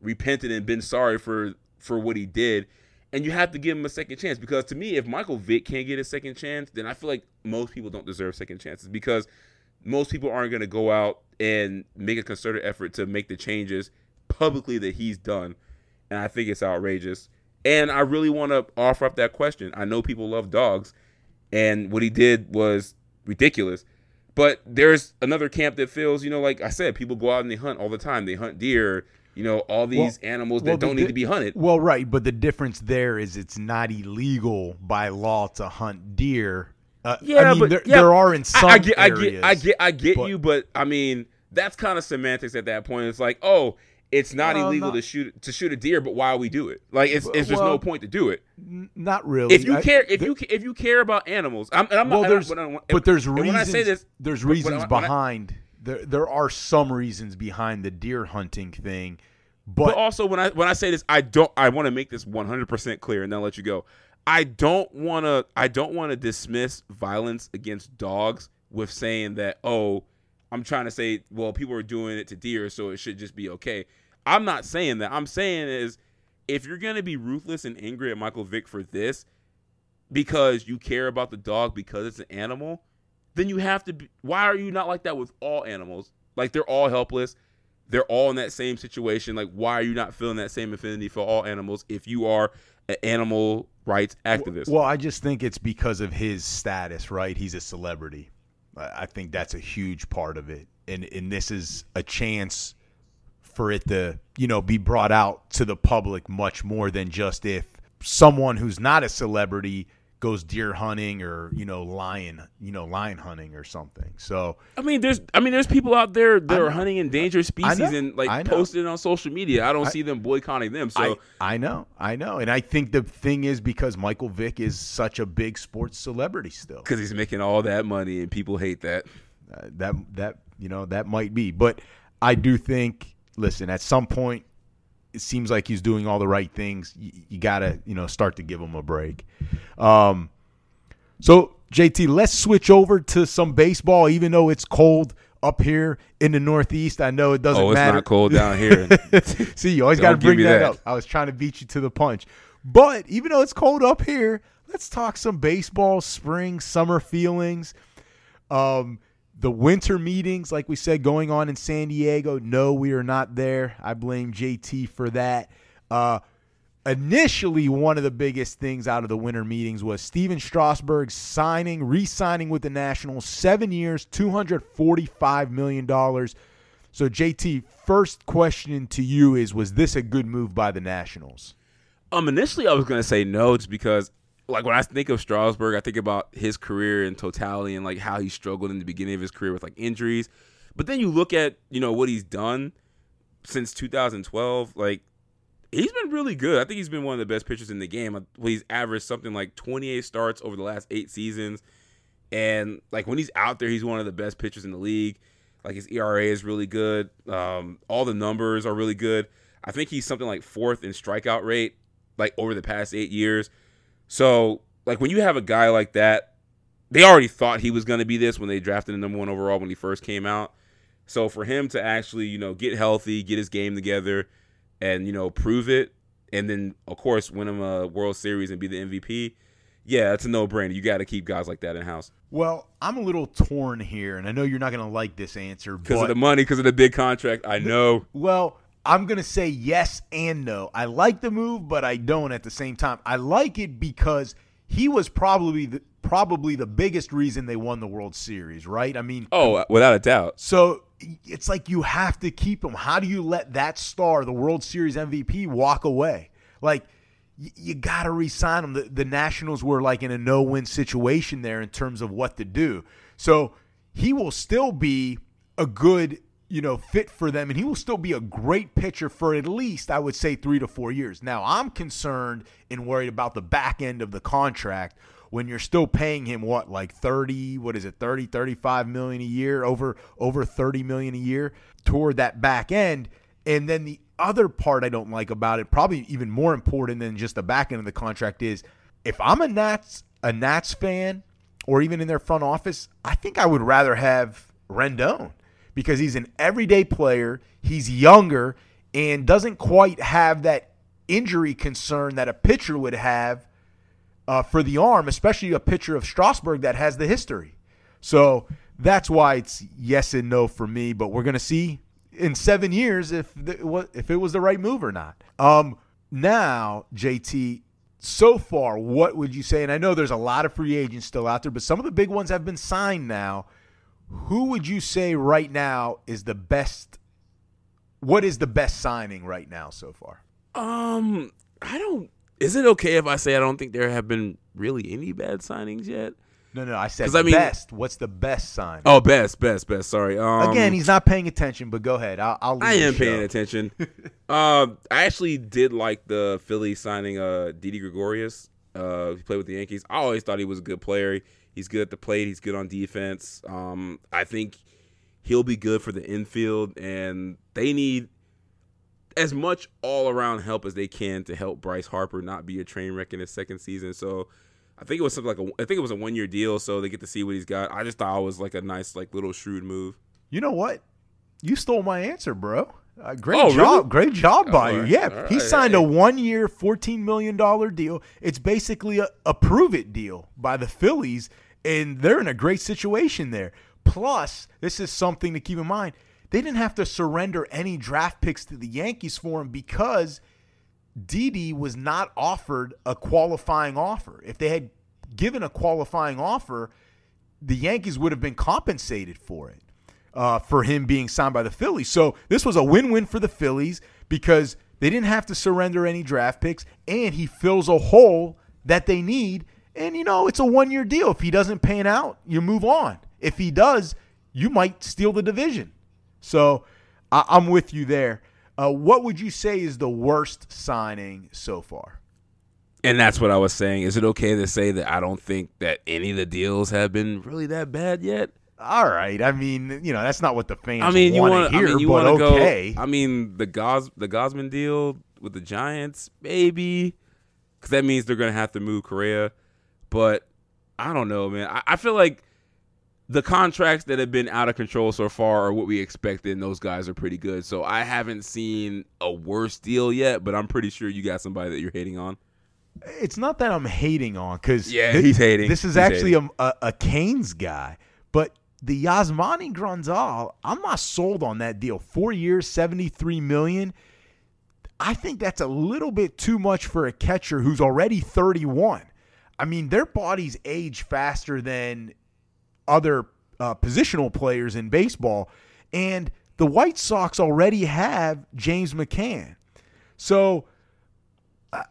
repented and been sorry for for what he did. And you have to give him a second chance because to me, if Michael Vick can't get a second chance, then I feel like most people don't deserve second chances because most people aren't to go out and make a concerted effort to make the changes publicly that he's done. And I think it's outrageous. And I really want to offer up that question. I know people love dogs, and what he did was ridiculous. But there's another camp that feels, you know, like I said, people go out and they hunt all the time. They hunt deer, you know, all these animals that
well,
don't need to be hunted.
Well, right, but the difference there is it's not illegal by law to hunt deer. Uh,
Yeah,
I mean,
but
there,
yeah,
there are in some
I, I get,
areas.
I get, I get, I get
but-
you, but I mean, that's kind of semantics at that point. It's like, oh, it's not
Well,
illegal
not-
to shoot to shoot a deer, but why we do it? Like, it's, it's there's no point to do it.
N- Not really.
If you
I-
care, if
there-
you if you care about animals, I'm, and I'm
well,
not.
there's,
and I- and-
but there's reasons.
When I say this,
there's
but- but
reasons
when I-
behind. There, there are some reasons behind the deer hunting thing,
But
but,
also when I when I say this, I don't I want to make this 100% clear and then let you go. I don't want to I don't want to dismiss violence against dogs with saying that oh, I'm trying to say well people are doing it to deer so it should just be okay. I'm not saying that. I'm saying is if you're going to be ruthless and angry at Michael Vick for this because you care about the dog because it's an animal, then you have to be why are you not like that with all animals? Like they're all helpless they're all in that same situation. Like, why are you not feeling that same affinity for all animals if you are an animal rights activist?
well, I just think it's because of his status, right? He's a celebrity. I I think that's a huge part of it, and and this is a chance for it to you know be brought out to the public much more than just if someone who's not a celebrity goes deer hunting or you know lion you know lion hunting or something. So
I mean, there's, I mean, there's people out there that are hunting endangered species and like it on social media. I don't
I-
see them boycotting them. So
I, I know, I know, and I think the thing is because Michael Vick is such a big sports celebrity still.
because he's making all that money and people hate that.
Uh, that that you know that might be, but I do think. Listen, at some point, it seems like he's doing all the right things. You, you gotta you know start to give him a break. Um, so JT, let's switch over to some baseball, even though it's cold up here in the Northeast. I know it doesn't
Oh, it's
matter.
not cold down here.
See, you always got to bring that,
that.
up. I was trying to beat you to the punch. But even though it's cold up here, let's talk some baseball, spring, summer feelings. Um, the winter meetings, like we said, going on in San Diego. No, we are not there. I blame JT for that. Uh, initially, one of the biggest things out of the winter meetings was Stephen Strasburg signing, re-signing with the Nationals, seven years, two hundred forty-five million dollars. So, JT, first question to you is: Was this a good move by the Nationals?
Um, initially I was gonna say no, just because like when I think of Strasburg, I think about his career in totality and like how he struggled in the beginning of his career with like injuries. But then you look at you know what he's done since 2012, like he's been really good. I think he's been one of the best pitchers in the game. He's averaged something like 28 starts over the last eight seasons, and like when he's out there, he's one of the best pitchers in the league. Like his ERA is really good. Um, all the numbers are really good. I think he's something like fourth in strikeout rate, like over the past eight years. So like when you have a guy like that, they already thought he was going to be this when they drafted him number one overall when he first came out. So for him to actually, you know, get healthy, get his game together, and you know, prove it, and then of course win him a World Series and be the MVP, yeah, it's a no brainer. You got to keep guys like that in house
Well, I'm a little torn here, and I know you're not going to like this answer,
because of the money, because of the big contract. I know.
Well, I'm going to say yes and no. I like the move, but I don't at the same time. I like it because he was probably the, probably the biggest reason they won the World Series, right? I mean,
Oh, uh, without a doubt.
so it's like you have to keep him. How do you let that star, the World Series MVP, walk away? Like y- you got to re-sign him. The, the Nationals were like in a no-win situation there in terms of what to do. So he will still be a good, you know, fit for them, and he will still be a great pitcher for at least I would say three to four years. Now I'm concerned and worried about the back end of the contract when you're still paying him what like 30 what is it 30 35 million a year over over 30 million a year toward that back end and then the other part I don't like about it probably even more important than just the back end of the contract is if I'm a Nats a Nats fan or even in their front office I think I would rather have Rendon because he's an everyday player he's younger and doesn't quite have that injury concern that a pitcher would have uh, for the arm, especially a pitcher of Strasburg that has the history. So that's why it's yes and no for me. But we're gonna see in seven years if the, if it was the right move or not. Um, now JT, so far, what would you say? And I know there's a lot of free agents still out there, but some of the big ones have been signed now. Who would you say right now is the best? What is the best signing right now so far?
Um, I don't. Is it okay if I say I don't think there have been really any bad signings yet?
No, no, I said
I mean-
best. What's the best sign?
Oh, best, best, best. Sorry. Um,
Again, he's not paying attention, but go ahead. I'll. I'll
I am paying attention. um, I actually did like the Phillies signing uh Didi Gregorius. Uh, he played with the Yankees. I always thought he was a good player. He's good at the plate. He's good on defense. Um, I think he'll be good for the infield, and they need as much all around help as they can to help Bryce Harper not be a train wreck in his second season. So. I think it was something like a. I think it was a one year deal, so they get to see what he's got. I just thought it was like a nice, like little shrewd move.
You know what? You stole my answer, bro. Uh, great
Oh,
job.
really?
Great job by
Oh,
you. Yeah.
right,
he signed a one year, $14 million deal. It's basically a, a prove it deal by the Phillies, and they're in a great situation there. Plus, this is something to keep in mind. They didn't have to surrender any draft picks to the Yankees for him because Didi was not offered a qualifying offer. If they had given a qualifying offer, the Yankees would have been compensated for it uh, for him being signed by the Phillies. So this was a win-win for the Phillies because they didn't have to surrender any draft picks, and he fills a hole that they need. And you know, it's a one-year deal. If he doesn't pan out, you move on. If he does, you might steal the division. So I- I'm with you there. Uh, what would you say is the worst signing so far?
And that's what I was saying. Is it okay to say that I don't think that any of the deals have been really that bad yet?
All right. I mean, you know, that's not what the fans
I mean, you
want to
I
hear,
mean, you
but okay.
go. I mean, the Gos the Gausman deal with the Giants, maybe, because that means they're gonna have to move Correa. But I don't know, man. I, I feel like the contracts that have been out of control so far are what we expected, and those guys are pretty good. So I haven't seen a worse deal yet, but I'm pretty sure you got somebody that you're hating on.
it's not that I'm hating on because
Yeah, he's hating.
This is
He's
actually a, a, a Canes guy, but the Yasmani Grandal, I'm not sold on that deal. Four years, 73 million. I think that's a little bit too much for a catcher who's already 31. I mean, their bodies age faster than other uh, positional players in baseball, and the White Sox already have James McCann. So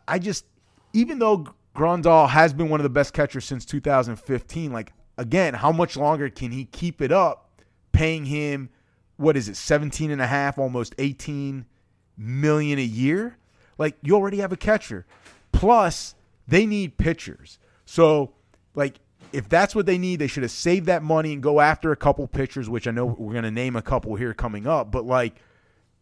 I just, even though Grandal has been one of the best catchers since 2015, like again, how much longer can he keep it up? Paying him, what is it, 17 and a half, almost 18 million a year? Like you already have a catcher. Plus, they need pitchers. So, like, if that's what they need, they should have saved that money and go after a couple pitchers, which I know we're going to name a couple here coming up. But, like,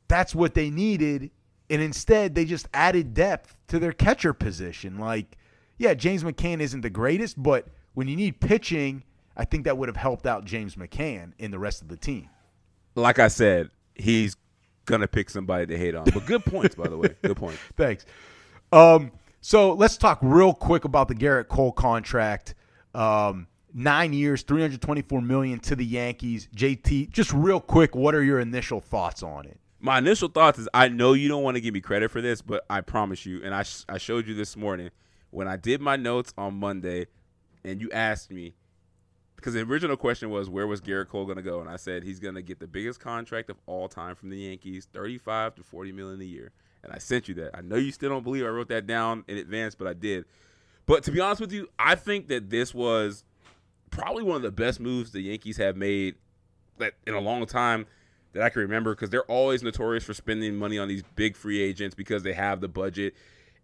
that's what they needed. And instead, they just added depth to their catcher position. Like, yeah, James McCann isn't the greatest, but when you need pitching, I think that would have helped out James McCann and the rest of the team.
Like I said, he's gonna pick somebody to hate on. But good points, by the way. Good points.
Thanks. Um, so let's talk real quick about the Gerrit Cole contract. Um, nine years, three hundred twenty-four million to the Yankees. JT, just real quick, what are your initial thoughts on it?
My initial thoughts is I know you don't want to give me credit for this, but I promise you, and I sh- I showed you this morning when I did my notes on Monday, and you asked me because the original question was where was Gerrit Cole going to go, and I said he's going to get the biggest contract of all time from the Yankees, thirty-five to forty million a year, and I sent you that. I know you still don't believe I wrote that down in advance, but I did. But to be honest with you, I think that this was probably one of the best moves the Yankees have made that in a long time that I can remember because they're always notorious for spending money on these big free agents because they have the budget.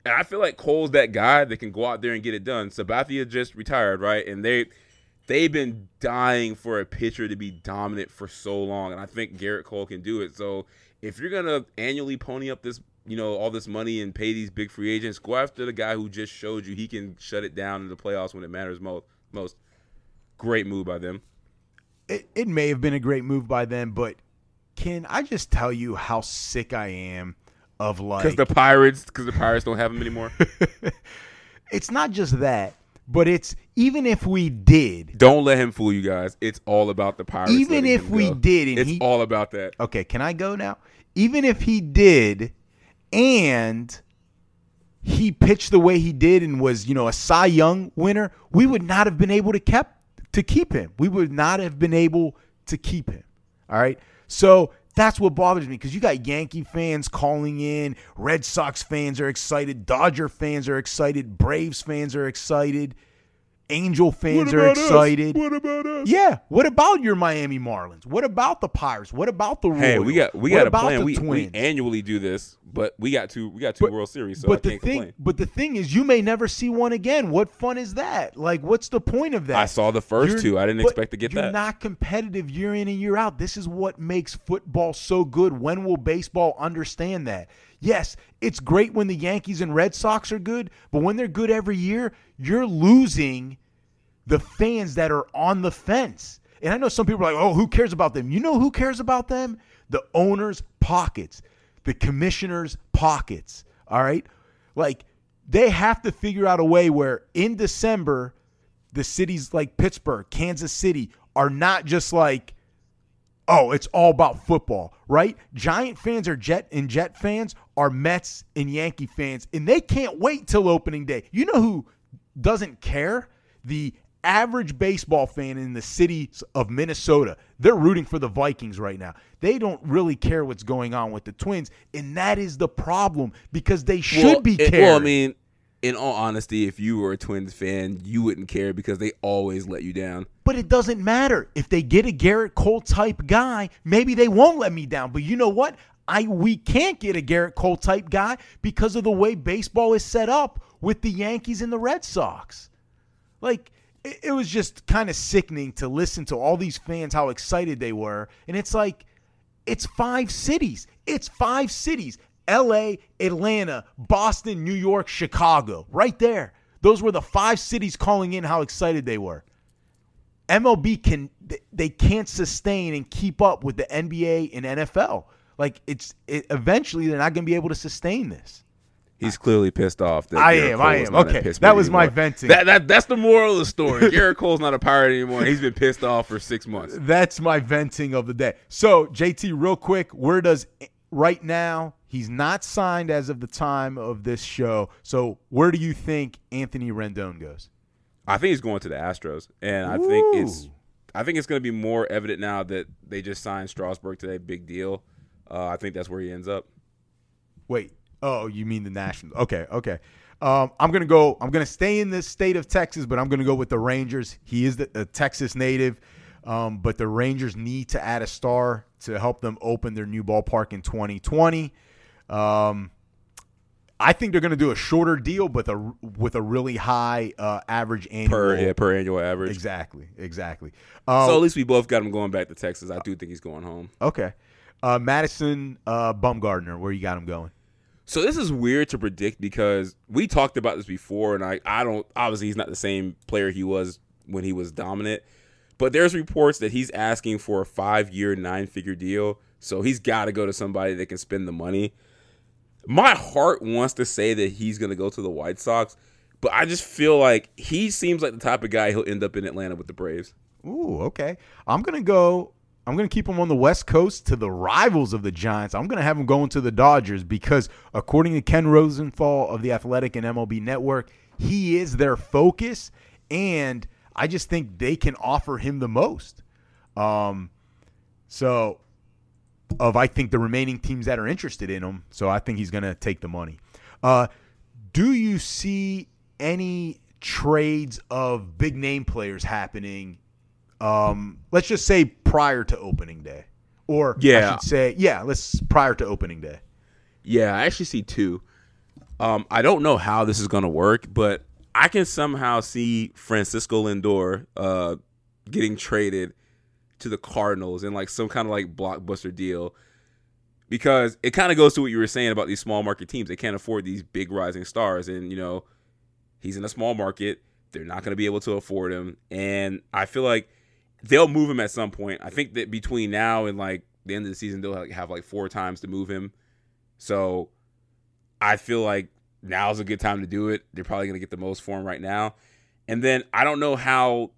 And I feel like Cole's that guy that can go out there and get it done. Sabathia just retired, right? And they they've been dying for a pitcher to be dominant for so long, and I think Gerrit Cole can do it. So if you're gonna annually pony up this, you know, all this money and pay these big free agents, go after the guy who just showed you he can shut it down in the playoffs when it matters most. Most great move by them.
it, it may have been a great move by them, but can I just tell you how sick I am of like
Because the Pirates, because the Pirates don't have him anymore.
it's not just that, but it's even if we did,
Don't let him fool you guys. It's all about the Pirates.
Even if we
go.
did and
it's
he-
all about that.
okay, can I go now? Even if he did and he pitched the way he did and was, you know, a Cy Young winner, we would not have been able to kept to keep him. We would not have been able to keep him. All right? So that's what bothers me because you got Yankee fans calling in, Red Sox fans are excited, Dodger fans are excited, Braves fans are excited, Angel fans are excited.
What about us?
Yeah. What about your Miami Marlins? What about the Pirates? What about the Royals?
Hey, we got we
what
got a
about
plan.
the
We, we annually do this, but we got two we got two
But-
World Series, so
but
I
the
can't
thing,
complain.
but the thing is, you may never see one again. What fun is that? Like, what's the point of that?
I saw the 1st
You're-
two. I didn't expect to get
you're
that.
not competitive year in and year out. This is what makes football so good. When will baseball understand that? Yes, it's great when the Yankees and Red Sox are good, but when they're good every year, you're losing the fans that are on the fence. And I know some people are like, oh, who cares about them? You know who cares about them? The owners' pockets, the commissioners' pockets. All right? Like, they have to figure out a way where in December, the cities like Pittsburgh, Kansas City are not just like, oh, it's all about football, right? Giant fans are Jet and Jet fans are Mets and Yankee fans, and they can't wait till opening day. You know who doesn't care? The average baseball fan in the cities of Minnesota. They're rooting for the Vikings right now. They don't really care what's going on with the Twins, and that is the problem because they should
well,
be caring.
well, I mean, in all honesty, if you were a Twins fan, you wouldn't care because they always let you down.
But it doesn't matter. If they get a Gerrit Cole type guy, maybe they won't let me down. But you know what? I we can't get a Gerrit Cole type guy because of the way baseball is set up with the Yankees and the Red Sox. Like it, it was just kind of sickening to listen to all these fans how excited they were, and it's like it's five cities. It's five cities. LA, Atlanta, Boston, New York, Chicago. Right there. Those were the five cities calling in how excited they were. MLB can they can't sustain and keep up with the NBA and NFL. Like it's it, eventually they're not going to be able to sustain this.
He's clearly pissed off. That
I
Garrett
am. I am. Okay, that was my venting.
That, that that's the moral of the story. Gerrit Cole's not a pirate anymore. He's been pissed off for six months.
That's my venting of the day. So, JT, real quick, where does right now he's not signed as of the time of this show. So, where do you think Anthony Rendon goes?
I think he's going to the Astros, and I think it's I think it's going to be more evident now that they just signed Strasburg today. big deal. Uh, I think that's where he ends up.
Wait. Oh, you mean the Nationals? Okay, okay. Um, I'm gonna go. I'm gonna stay in the state of Texas, but I'm gonna go with the Rangers. He is the, a Texas native, um, but the Rangers need to add a star to help them open their new ballpark in 2020. Um, I think they're gonna do a shorter deal, but a, with a really high uh, average annual.
Per yeah, per annual average.
Exactly, exactly. Um,
So at least we both got him going back to Texas. I do think he's going home.
okay. Uh, Madison uh, Bumgarner, where you got him going?
So this is weird to predict because we talked about this before, and I I don't obviously he's not the same player he was when he was dominant, but there's reports that he's asking for a five year nine figure deal. So he's got to go to somebody that can spend the money. My heart wants to say that he's going to go to the White Sox, but I just feel like he seems like the type of guy he'll end up in Atlanta with the Braves.
Ooh, okay. I'm gonna go. I'm gonna keep him on the West Coast to the rivals of the Giants. I'm gonna have him going to the Dodgers because, according to Ken Rosenthal of the Athletic and MLB Network, he is their focus, and I just think they can offer him the most. Um, so of I think the remaining teams that are interested in him. So I think he's gonna take the money. Uh, do you see any trades of big name players happening? Um, let's just say prior to opening day, or I
Yeah.
should say, yeah, let's prior to opening day.
Yeah, I actually see two. Um, I don't know how this is going to work, but I can somehow see Francisco Lindor uh, getting traded to the Cardinals in like some kind of like blockbuster deal because it kind of goes to what you were saying about these small market teams. They can't afford these big rising stars, and you know he's in a small market. They're not going to be able to afford him, and I feel like they'll move him at some point. I think that between now and like the end of the season, they'll have like four times to move him. So I feel like now's a good time to do it. They're probably going to get the most for him right now. And then I don't know how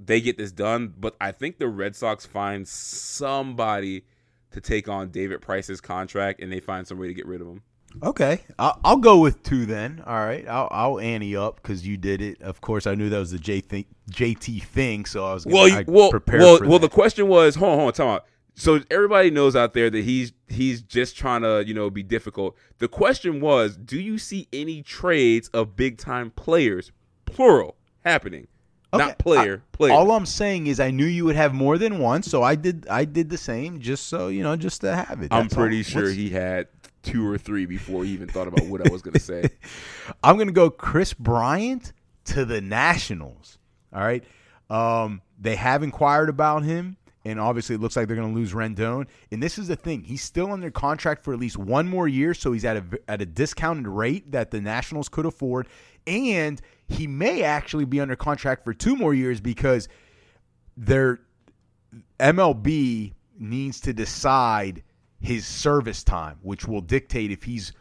they get this done, but I think the Red Sox find somebody to take on David Price's contract and they find some way to get rid of him.
Okay, I'll, I'll go with two then. All right, I'll, I'll ante up because you did it. Of course, I knew that was the J th- JT thing, so I was gonna,
Well, you- well, well, well.
that.
The question was, hold on, hold on, time out. So everybody knows out there that he's he's just trying to you know be difficult. The question was, do you see any trades of big time players, plural, happening?
Okay,
Not player,
I-
player.
All I'm saying is I knew you would have more than one, so I did. I did the same, just so you know, just to have it.
I'm
That's all.
pretty sure
What's-
he had two or three before he even thought about what I was going to say.
I'm gonna go Kris Bryant to the Nationals. All right. Um, they have inquired about him, and obviously it looks like they're gonna lose Rendon. And this is the thing: he's still under contract for at least one more year, so he's at a at a discounted rate that the Nationals could afford, and he may actually be under contract for two more years because their MLB needs to decide his service time, which will dictate if he's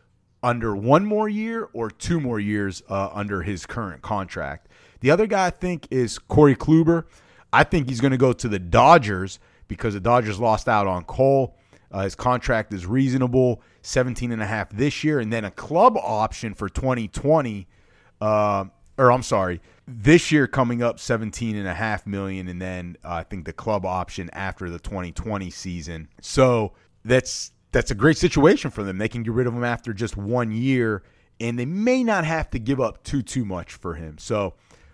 under one more year or two more years uh, under his current contract. The other guy I think is Corey Kluber. I think he's going to go to the Dodgers because the Dodgers lost out on Cole. Uh, his contract is reasonable, 17 and a half this year, and then a club option for 2020 uh, or I'm sorry, this year coming up 17 and a half million and then uh, I think the club option after the 2020 season. So that's that's a great situation for them. They can get rid of him after just one year and they may not have to give up too too much for him. So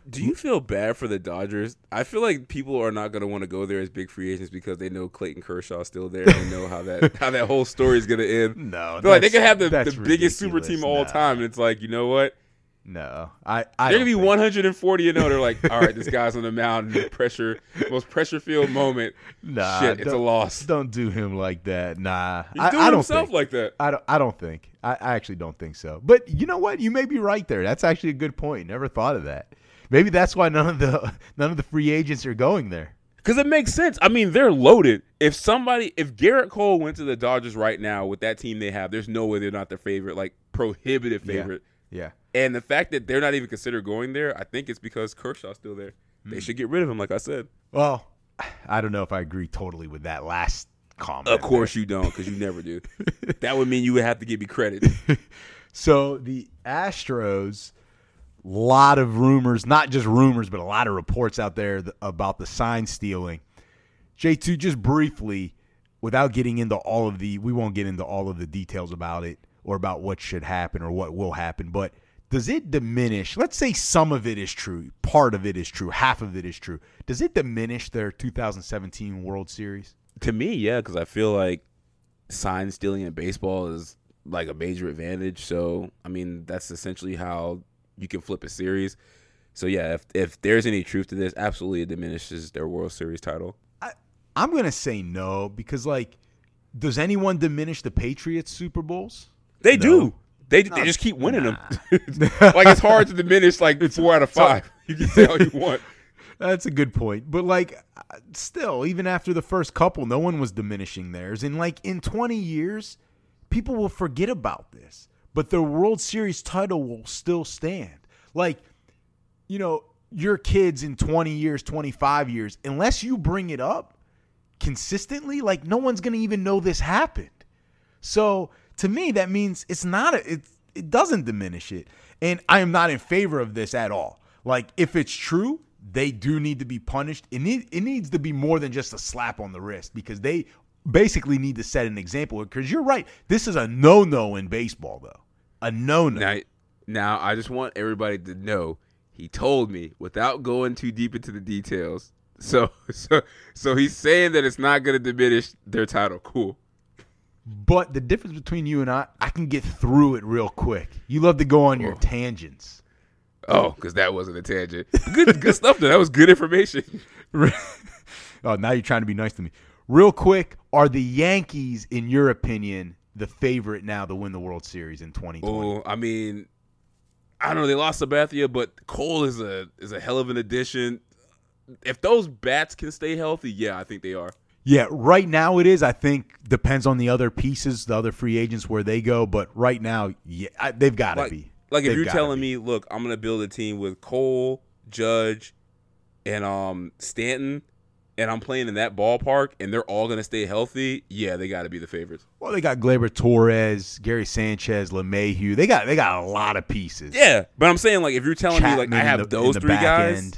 Do you feel bad for the Dodgers? I feel like people are not going to want to go there as big free agents because they know Clayton Kershaw's still there. and They know how that how that whole story is going to end.
no,
like they could have the, the biggest super team of all
Nah.
time, and it's like you know what?
No, I. I
They're gonna be 140 and 0. They're like, all right, this guy's on the mound. Pressure, most pressure filled moment.
Nah,
Shit, it's a loss.
Don't do him like that. Nah,
He's
I,
doing
I don't
himself
think.
like that.
I don't. I don't think. I, I actually don't think so. But you know what? You may be right there. That's actually a good point. Never thought of that. Maybe that's why none of the none of the free agents are going there.
Because it makes sense. I mean, they're loaded. If somebody, if Gerrit Cole went to the Dodgers right now with that team they have, there's no way they're not their favorite, like prohibitive favorite.
Yeah.
And the fact that they're not even considered going there, I think it's because Kershaw's still there.
Hmm.
They should get rid of him, like I said.
Well, I don't know if I agree totally with that last comment.
Of course you don't, because you never do. that would mean you would have to give me credit.
So the Astros, lot of rumors, not just rumors, but a lot of reports out there about the sign stealing. JT, just briefly, without getting into all of the, we won't get into all of the details about it or about what should happen or what will happen, but does it diminish? Let's say some of it is true, part of it is true, half of it is true. Does it diminish their 2017 World Series?
to me, yeah, because I feel like sign stealing in baseball is like a major advantage. So, I mean, that's essentially how you can flip a series. So, yeah, if if there's any truth to this, absolutely it diminishes their World Series title.
I'm going to say no because, like, does anyone diminish the Patriots Super Bowls?
They
No.
do. They, they just keep winning them. like it's hard to diminish like it's, four out of five. You can say all you want.
That's a good point. But like uh, still, even after the first couple, no one was diminishing theirs. And like in 20 years, people will forget about this. But the World Series title will still stand. Like, you know, your kids in 20 years, 25 years, unless you bring it up consistently, like no one's going to even know this happened. So to me, that means it's not a, it. It doesn't diminish it, and I am not in favor of this at all. Like if it's true, they do need to be punished. It need, it needs to be more than just a slap on the wrist because they basically need to set an example. Because you're right, this is a no no in baseball, though. A no no.
Now, now I just want everybody to know he told me without going too deep into the details. So, so, so he's saying that it's not going to diminish their title. Cool.
But the difference between you and I, I can get through it real quick. You love to go on your
Oh.
tangents.
Oh, because that wasn't a tangent. Good, good stuff. Though that was good information.
oh, now you're trying to be nice to me. Real quick, are the Yankees, in your opinion, the favorite now to win the World Series in 2020?
Oh, I mean, I don't know. They lost Sabathia, but Cole is a is a hell of an addition. If those bats can stay healthy, yeah, I think they are.
Yeah, right now it is. I think depends on the other pieces, the other free agents where they go. But right now, yeah, I- they've got to
Like,
be.
like if
They've
you're telling
be.
me, look, I'm gonna build a team with Cole, Judge, and um Stanton, and I'm playing in that ballpark, and they're all gonna stay healthy, yeah, they got to be the favorites.
well, they got Gleyber Torres, Gary Sanchez, LeMahieu. They got they got a lot of pieces.
Yeah, but I'm saying like if you're telling me like I have
the-
those three guys,
end.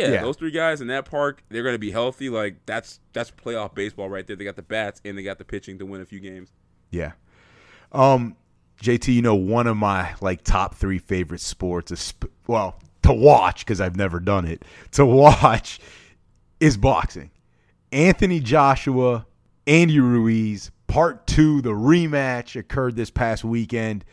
Yeah,
Yeah.
those three guys in that park, they're gonna be healthy. Like that's that's playoff baseball right there. They got the bats and they got the pitching to win a few games.
Yeah. Um, JT, you know, one of my like top three favorite sports is well to watch because I've never done it. To watch is boxing. Anthony Joshua, Andy Ruiz, part two, the rematch occurred this past weekend.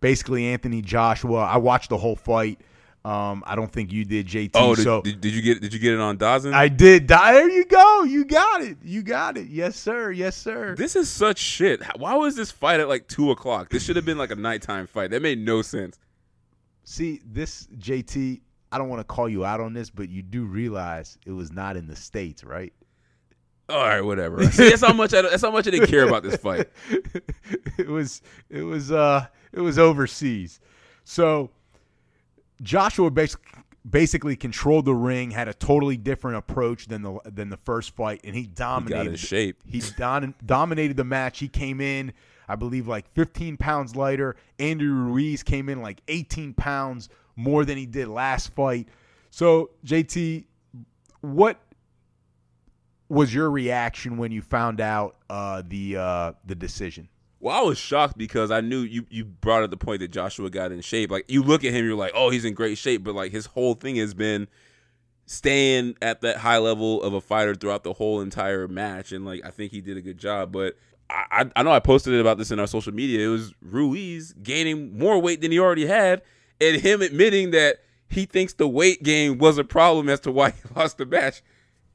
Basically, Anthony Joshua. I watched the whole fight. Um, I don't think you did, JT.
Oh, did,
so
did, did you get did you get it on DAZN?
I did. There you go. You got it. You got it. Yes, sir. Yes, sir.
This is such shit. Why was this fight at like two o'clock? This should have been like a nighttime fight. That made no sense.
See, this JT, I don't want to call you out on this, but you do realize it was not in the states, right?
All right, whatever. See, that's how much I, that's how much I didn't care about this fight.
it was it was uh it was overseas. So Joshua basically basically controlled the ring, had a totally different approach than the than the first fight, and he
He got
dominated.
in shape.
He don- dominated the match. He came in, I believe, like 15 pounds lighter. Andrew Ruiz came in like 18 pounds more than he did last fight. So, JT, what was your reaction when you found out uh, the uh, the decision?
Well, I was shocked because I knew you you brought up the point that Joshua got in shape. Like you look at him, you're like, oh, he's in great shape, but like his whole thing has been staying at that high level of a fighter throughout the whole entire match, and like I think he did a good job. But I I, I know I posted it about this in our social media. It was Ruiz gaining more weight than he already had, and him admitting that he thinks the weight gain was a problem as to why he lost the match.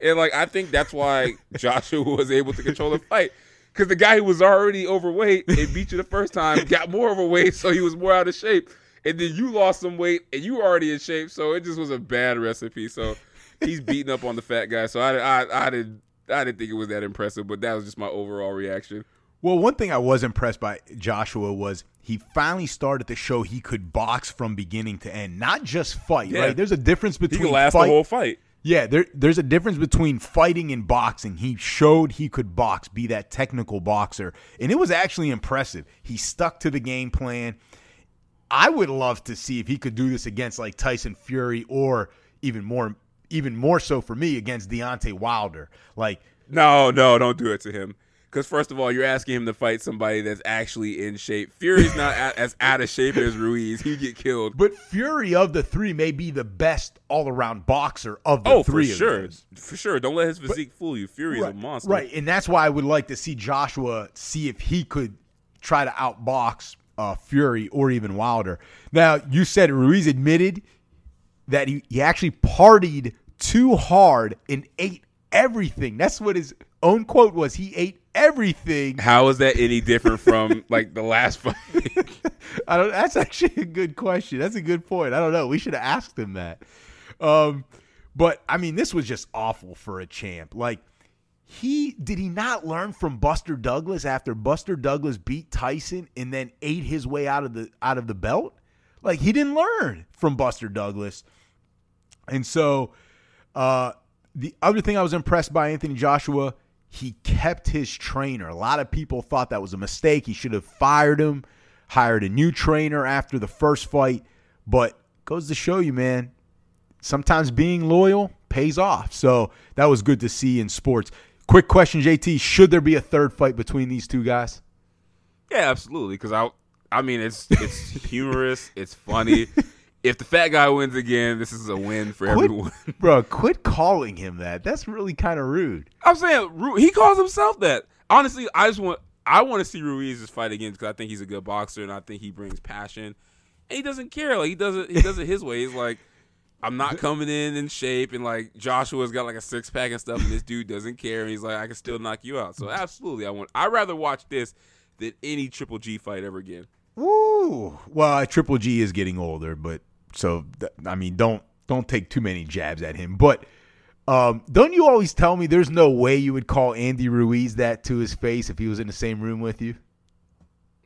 And like I think that's why Joshua was able to control the fight. Because the guy who was already overweight and beat you the first time got more overweight, so he was more out of shape. And then you lost some weight and you were already in shape, so it just was a bad recipe. So he's beating up on the fat guy. So I, I, I didn't I didn't think it was that impressive, but that was just my overall reaction.
Well, one thing I was impressed by Joshua was he finally started to show he could box from beginning to end, not just fight.
Yeah.
Right? There's a difference
He
between
could last
fight.
the whole fight.
Yeah, there, there's a difference between fighting and boxing. He showed he could box, be that technical boxer, and it was actually impressive. He stuck to the game plan. I would love to see if he could do this against like Tyson Fury, or even more, even more so for me against Deontay Wilder. Like
No, no, don't do it to him. Because first of all, you're asking him to fight somebody that's actually in shape. Fury's not a- as out of shape as Ruiz. He'd get killed.
But Fury of the three may be the best all around boxer of the
Oh, for
three. of
sure, for sure. Don't let his physique fool you. Fury's
right,
a monster.
Right, and that's why I would like to see Joshua see if he could try to outbox uh, Fury or even Wilder. Now, you said Ruiz admitted that he, he actually partied too hard and ate everything. That's what his own quote was. He ate everything.
How is that any different from like the last fight?
I don't. That's actually a good question. That's a good point. I don't know. We should have asked him that. Um, but I mean, this was just awful for a champ. Like he did he not learn from Buster Douglas after Buster Douglas beat Tyson and then ate his way out of the out of the belt? Like he didn't learn from Buster Douglas. And so uh the other thing I was impressed by Anthony Joshua, he kept his trainer. A lot of people thought that was a mistake. He should have fired him, hired a new trainer after the first fight. But goes to show you, man, sometimes being loyal pays off. So that was good to see in sports. Quick question, JT: Should there be a third fight between these two guys?
yeah, absolutely. Because I, I mean, it's it's humorous. It's funny. If the fat guy wins again, this is a win for
Quit,
everyone.
bro, quit calling him that. That's really kind of rude.
I'm saying he calls himself that. Honestly, I just want I want to see Ruiz's fight again because I think he's a good boxer and I think he brings passion. And he doesn't care. Like he does it. He does it his way. He's like, I'm not coming in in shape, and like Joshua's got like a six pack and stuff, and this dude doesn't care. And he's like, I can still knock you out. So absolutely, I want. I'd rather watch this than any Triple G fight ever again.
Woo. Well, Triple G is getting older, but so I mean, don't don't take too many jabs at him. But um, don't you always tell me there's no way you would call Andy Ruiz that to his face if he was in the same room with you?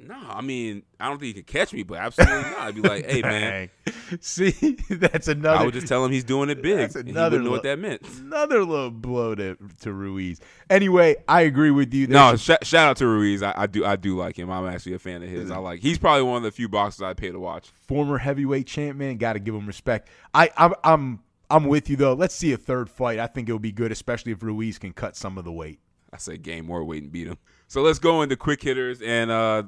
No, I mean, I don't think he could catch me, but absolutely not. I'd be like, hey man,
See, that's another.
I would just tell him he's doing it big.
That's another
know what that meant.
another little blow to, to Ruiz. Anyway, I agree with you.
No, sh- shout out to Ruiz. I, I do I do like him. I'm actually a fan of his. I like. He's probably one of the few boxers I pay to watch.
former heavyweight champ, man, got to give him respect. I, I'm, I'm, I'm with you though. Let's see a third fight. I think it'll be good, especially if Ruiz can cut some of the weight.
I say gain more weight and beat him. So let's go into quick hitters, and uh,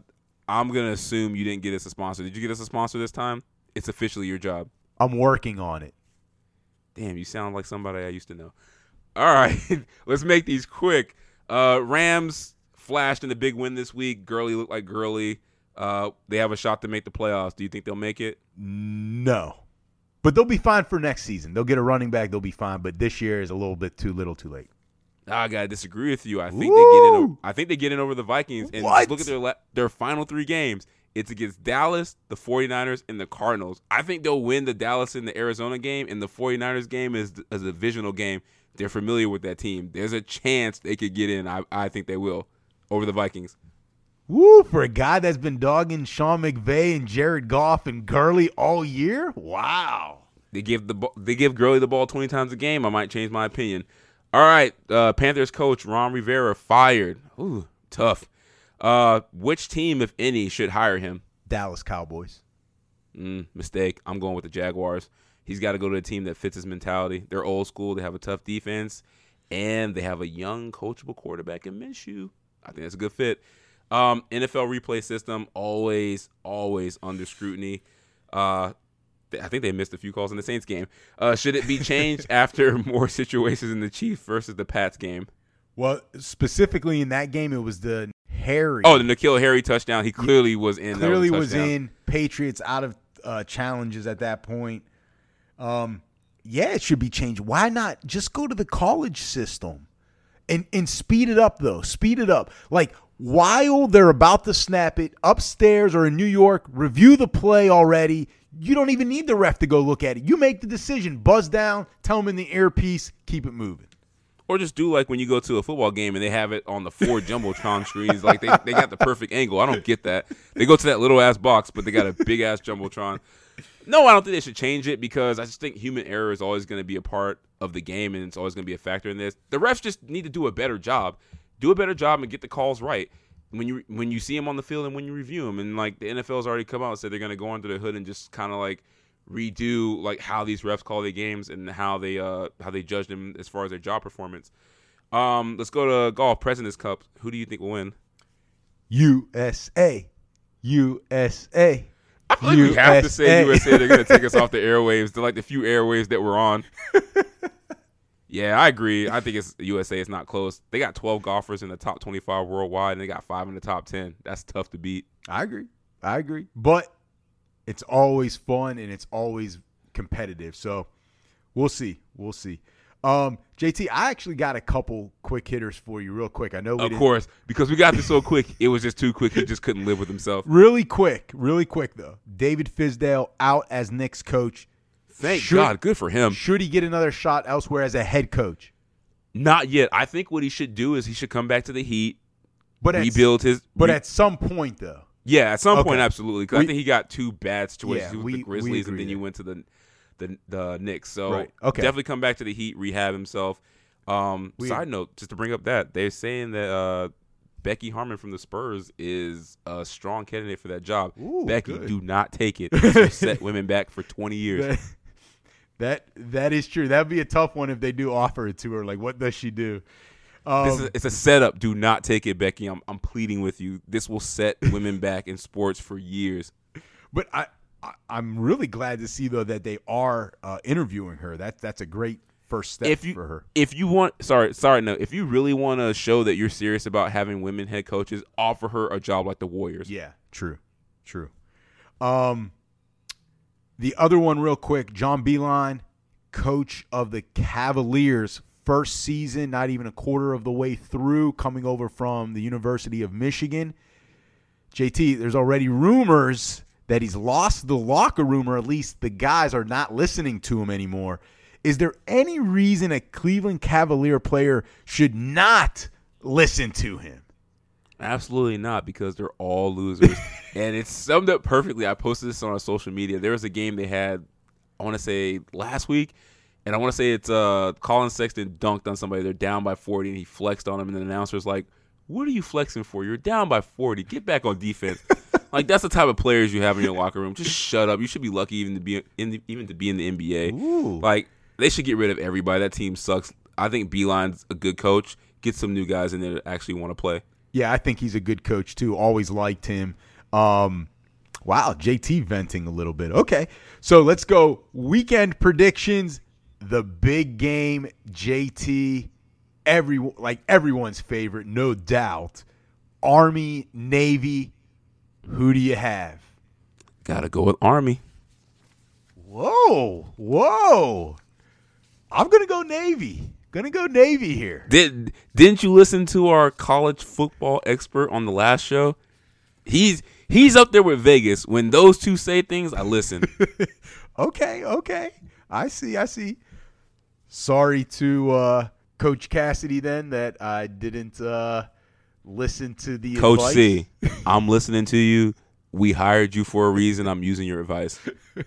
I'm gonna assume you didn't get us a sponsor. Did you get us a sponsor this time? It's officially your job.
I'm working on it.
Damn, you sound like somebody I used to know. All right, let's make these quick. Uh, Rams flashed in a big win this week. Gurley looked like Gurley. Uh, they have a shot to make the playoffs. Do you think they'll make it?
No. But they'll be fine for next season. They'll get a running back. They'll be fine. But this year is a little bit too little, too late.
I gotta disagree with you. I think they get in.
Woo!
I think they get in over the Vikings. And
What?
look at their la- their final three games. It's against Dallas, the 49ers, and the Cardinals. I think they'll win the Dallas and the Arizona game, and the 49ers game is, is a divisional game. They're familiar with that team. There's a chance they could get in. I, I think they will over the Vikings.
Woo! For a guy that's been dogging Sean McVay and Jared Goff and Gurley all year? Wow.
They give the they give Gurley the ball 20 times a game. I might change my opinion. All right, uh, Panthers coach Ron Rivera fired. Ooh, tough. Uh, which team, if any, should hire him?
Dallas Cowboys.
Mm, mistake. I'm going with the Jaguars. He's got to go to a team that fits his mentality. They're old school. They have a tough defense, and they have a young, coachable quarterback in Minshew. I think that's a good fit. Um, NFL replay system always, always under scrutiny. Uh, I think they missed a few calls in the Saints game. Uh, should it be changed after more situations in the Chiefs versus the Pats game?
Well, specifically in that game, it was the Harry.
Oh, the N'Keal Harry touchdown. He clearly was in.
clearly was in Patriots out of uh, challenges at that point. Um, yeah, it should be changed. Why not just go to the college system and and speed it up though? Speed it up. Like while they're about to snap it upstairs or in New York, review the play already. You don't even need the ref to go look at it. You make the decision, buzz down, tell them in the earpiece, keep it moving.
Or just do like when you go to a football game and they have it on the four jumbotron screens, like they, they got the perfect angle. I don't get that. They go to that little ass box, but they got a big ass jumbotron. No, I don't think they should change it because I just think human error is always going to be a part of the game and it's always going to be a factor in this. The refs just need to do a better job. Do a better job and get the calls right when you when you see them on the field and when you review them. And like the NFL's already come out and said they're going to go under the hood and just kind of like redo like how these refs call their games and how they uh how they judge them as far as their job performance. Um, let's go to golf President's Cup. Who do you think will win?
USA. USA.
I feel like we have to eh, say eh. USA. They're going to take us off the airwaves. They're like the few airwaves that we're on. yeah, I agree. I think it's USA. It's not close. They got 12 golfers in the top 25 worldwide, and they got five in the top 10. That's tough to beat.
I agree. I agree. But it's always fun and it's always competitive. So we'll see. We'll see. Um, JT, I actually got a couple quick hitters for you, real quick. I know, we
of course, because we got this so quick, it was just too quick. He just couldn't live with himself.
really quick, really quick though. David Fizdale out as Knicks coach.
Thank
Should-
God, good for him.
Should he get another shot elsewhere as a head coach?
Not yet. I think what he should do is he should come back to the Heat,
But at,
rebuild his.
but
re-
at some point though,
yeah, at some
Okay.
point, absolutely. 'Cause I think he got two bad situations
Yeah,
was
we-
the Grizzlies, and then you went to the the the Knicks. So
Right. Okay.
definitely come back to the Heat, rehab himself. Um, side note, just to bring up that they're saying that uh, Becky Hammon from the Spurs is a strong candidate for that job.
Ooh,
Becky,
good.
do not take it. Set women back for twenty years.
that, that that is true. That'd be a tough one if they do offer it to her. Like, what does she do? Um,
This is it's a setup. Do not take it, Becky. I'm I'm pleading with you. This will set women back in sports for years.
But I, I I'm really glad to see though that they are uh, interviewing her. That that's a great first step
if you
for her.
if you want sorry sorry no if you really want to show that you're serious about having women head coaches offer her a job like the warriors
Yeah, true, true. Um, the other one, real quick, John Beilein, coach of the Cavaliers, first season, not even a quarter of the way through, coming over from the University of Michigan. JT, there's already rumors that he's lost the locker room, or at least the guys are not listening to him anymore. Is there any reason a Cleveland Cavalier player should not listen to him?
absolutely not because they're all losers. And it's summed up perfectly. I posted this on our social media. There was a game they had i want to say last week and i want to say it's uh collin sexton dunked on somebody. They're down by 40 and he flexed on him and the announcer's like what are you flexing for? You're down by 40 get back on defense like that's the type of players you have in your locker room just shut up you should be lucky even to be in the, even to be in the nba
Ooh.
like they should get rid of everybody that team sucks i think Beilein's a good coach get some new guys in there that actually want to play
Yeah, I think he's a good coach too. Always liked him. Um, wow, JT venting a little bit. Okay, so let's go weekend predictions. The big game, JT. Every like everyone's favorite, no doubt. Army, Navy. Who do you have?
gotta go with army
Whoa, whoa! I'm gonna go Navy. Gonna go Navy here.
Did didn't you listen to our college football expert on the last show? He's he's up there with Vegas. When those two say things, I listen.
Okay, okay. I see, I see. Sorry to uh, Coach Cassidy then that I didn't uh, listen to the
Coach
advice.
C, I'm listening to you. We hired you for a reason. I'm using your advice.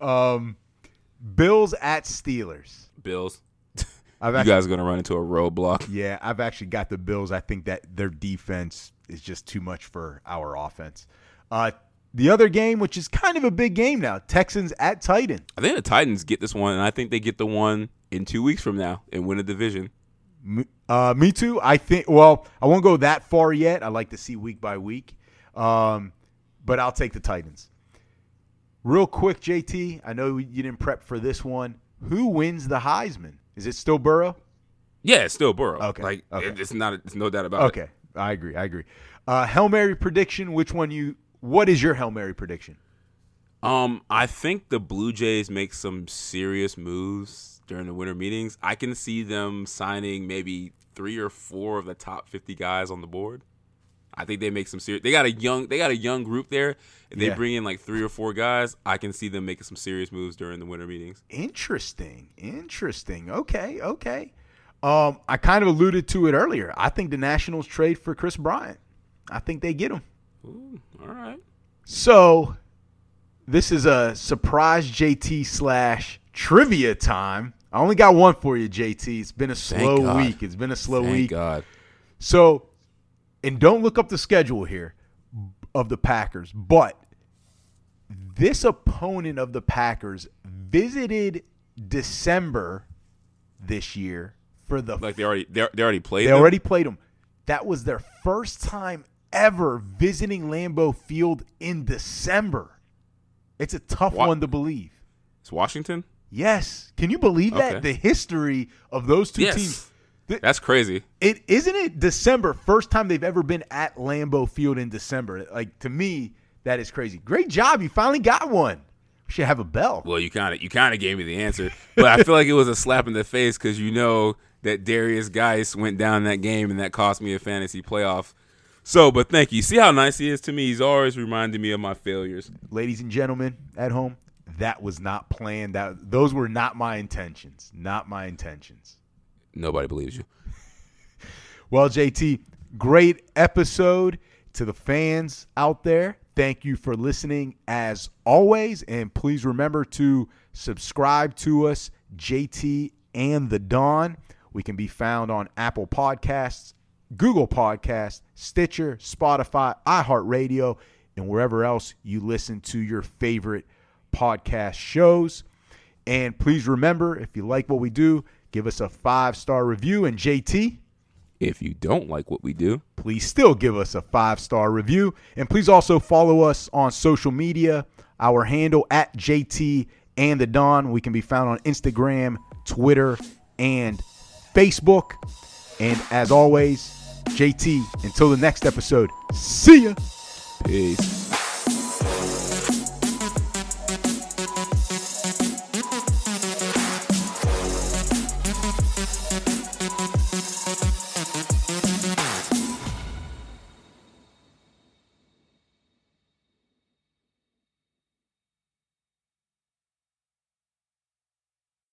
Um, Bills at Steelers.
Bills,
I've
you guys are gonna run into a roadblock.
yeah, I've actually got the Bills. I think that their defense is just too much for our offense. Uh, the other game, which is kind of a big game now, Texans at Titan.
I think the Titans get this one, and I think they get the one in two weeks from now and win a division.
Me- Uh, me too. I think. Well, I won't go that far yet. I like to see week by week, um, but I'll take the Titans. Real quick, JT. I know you didn't prep for this one. Who wins the Heisman? Is it still Burrow?
Yeah, it's still Burrow.
Okay,
like
okay.
it's not. It's no doubt about it.
Okay, I agree. I agree. Uh, Hail Mary prediction. Which one you? What is your Hail Mary prediction?
Um, I think the Blue Jays make some serious moves during the winter meetings. I can see them signing maybe three or four of the top 50 guys on the board. I think they make some serious. They got a young. They got a young group there. If they
Yeah.
bring in like three or four guys, I can see them making some serious moves during the winter meetings.
Interesting. Interesting. Okay. Okay. Um, I kind of alluded to it earlier. I think the Nationals trade for Kris Bryant. I think they get him.
Ooh, all right.
So, this is a surprise JT slash trivia time. I only got one for you, JT. It's been a slow week. It's been a slow
Thank
week.
God.
So, and don't look up the schedule here of the Packers, but this opponent of the Packers visited December this year for the
Like they already they, they already played.
they
them?
already played them. That was their first time ever visiting Lambeau Field in December. It's a tough
Wa-
one to believe.
It's Washington.
Yes, can you believe that
Okay.
the history of those two
Yes.
teams? Th-
That's crazy.
It isn't it December first time they've ever been at Lambeau Field in December. Like to me, that is crazy. Great job, you finally got one. We should have a bell.
Well, you kind of you kind of gave me the answer, but I feel like it was a slap in the face because you know that Derrius Guice went down that game and that cost me a fantasy playoff. So, but thank you. See how nice he is to me. He's always reminding me of my failures.
Ladies and gentlemen at home, that was not planned. That those were not my intentions. Not my intentions.
Nobody believes you.
Well, JT, great episode to the fans out there. Thank you for listening as always. And please remember to subscribe to us, JT and the Don. We can be found on Apple Podcasts, Google Podcasts, Stitcher, Spotify, iHeartRadio, and wherever else you listen to your favorite podcast shows. And please remember, if you like what we do, give us a five star review. And JT,
If you don't like what we do,
please still give us a five star review. And please also follow us on social media. Our handle at JT and the Don. We can be found on Instagram, Twitter, and Facebook. And as always, JT, until the next episode, see ya.
peace.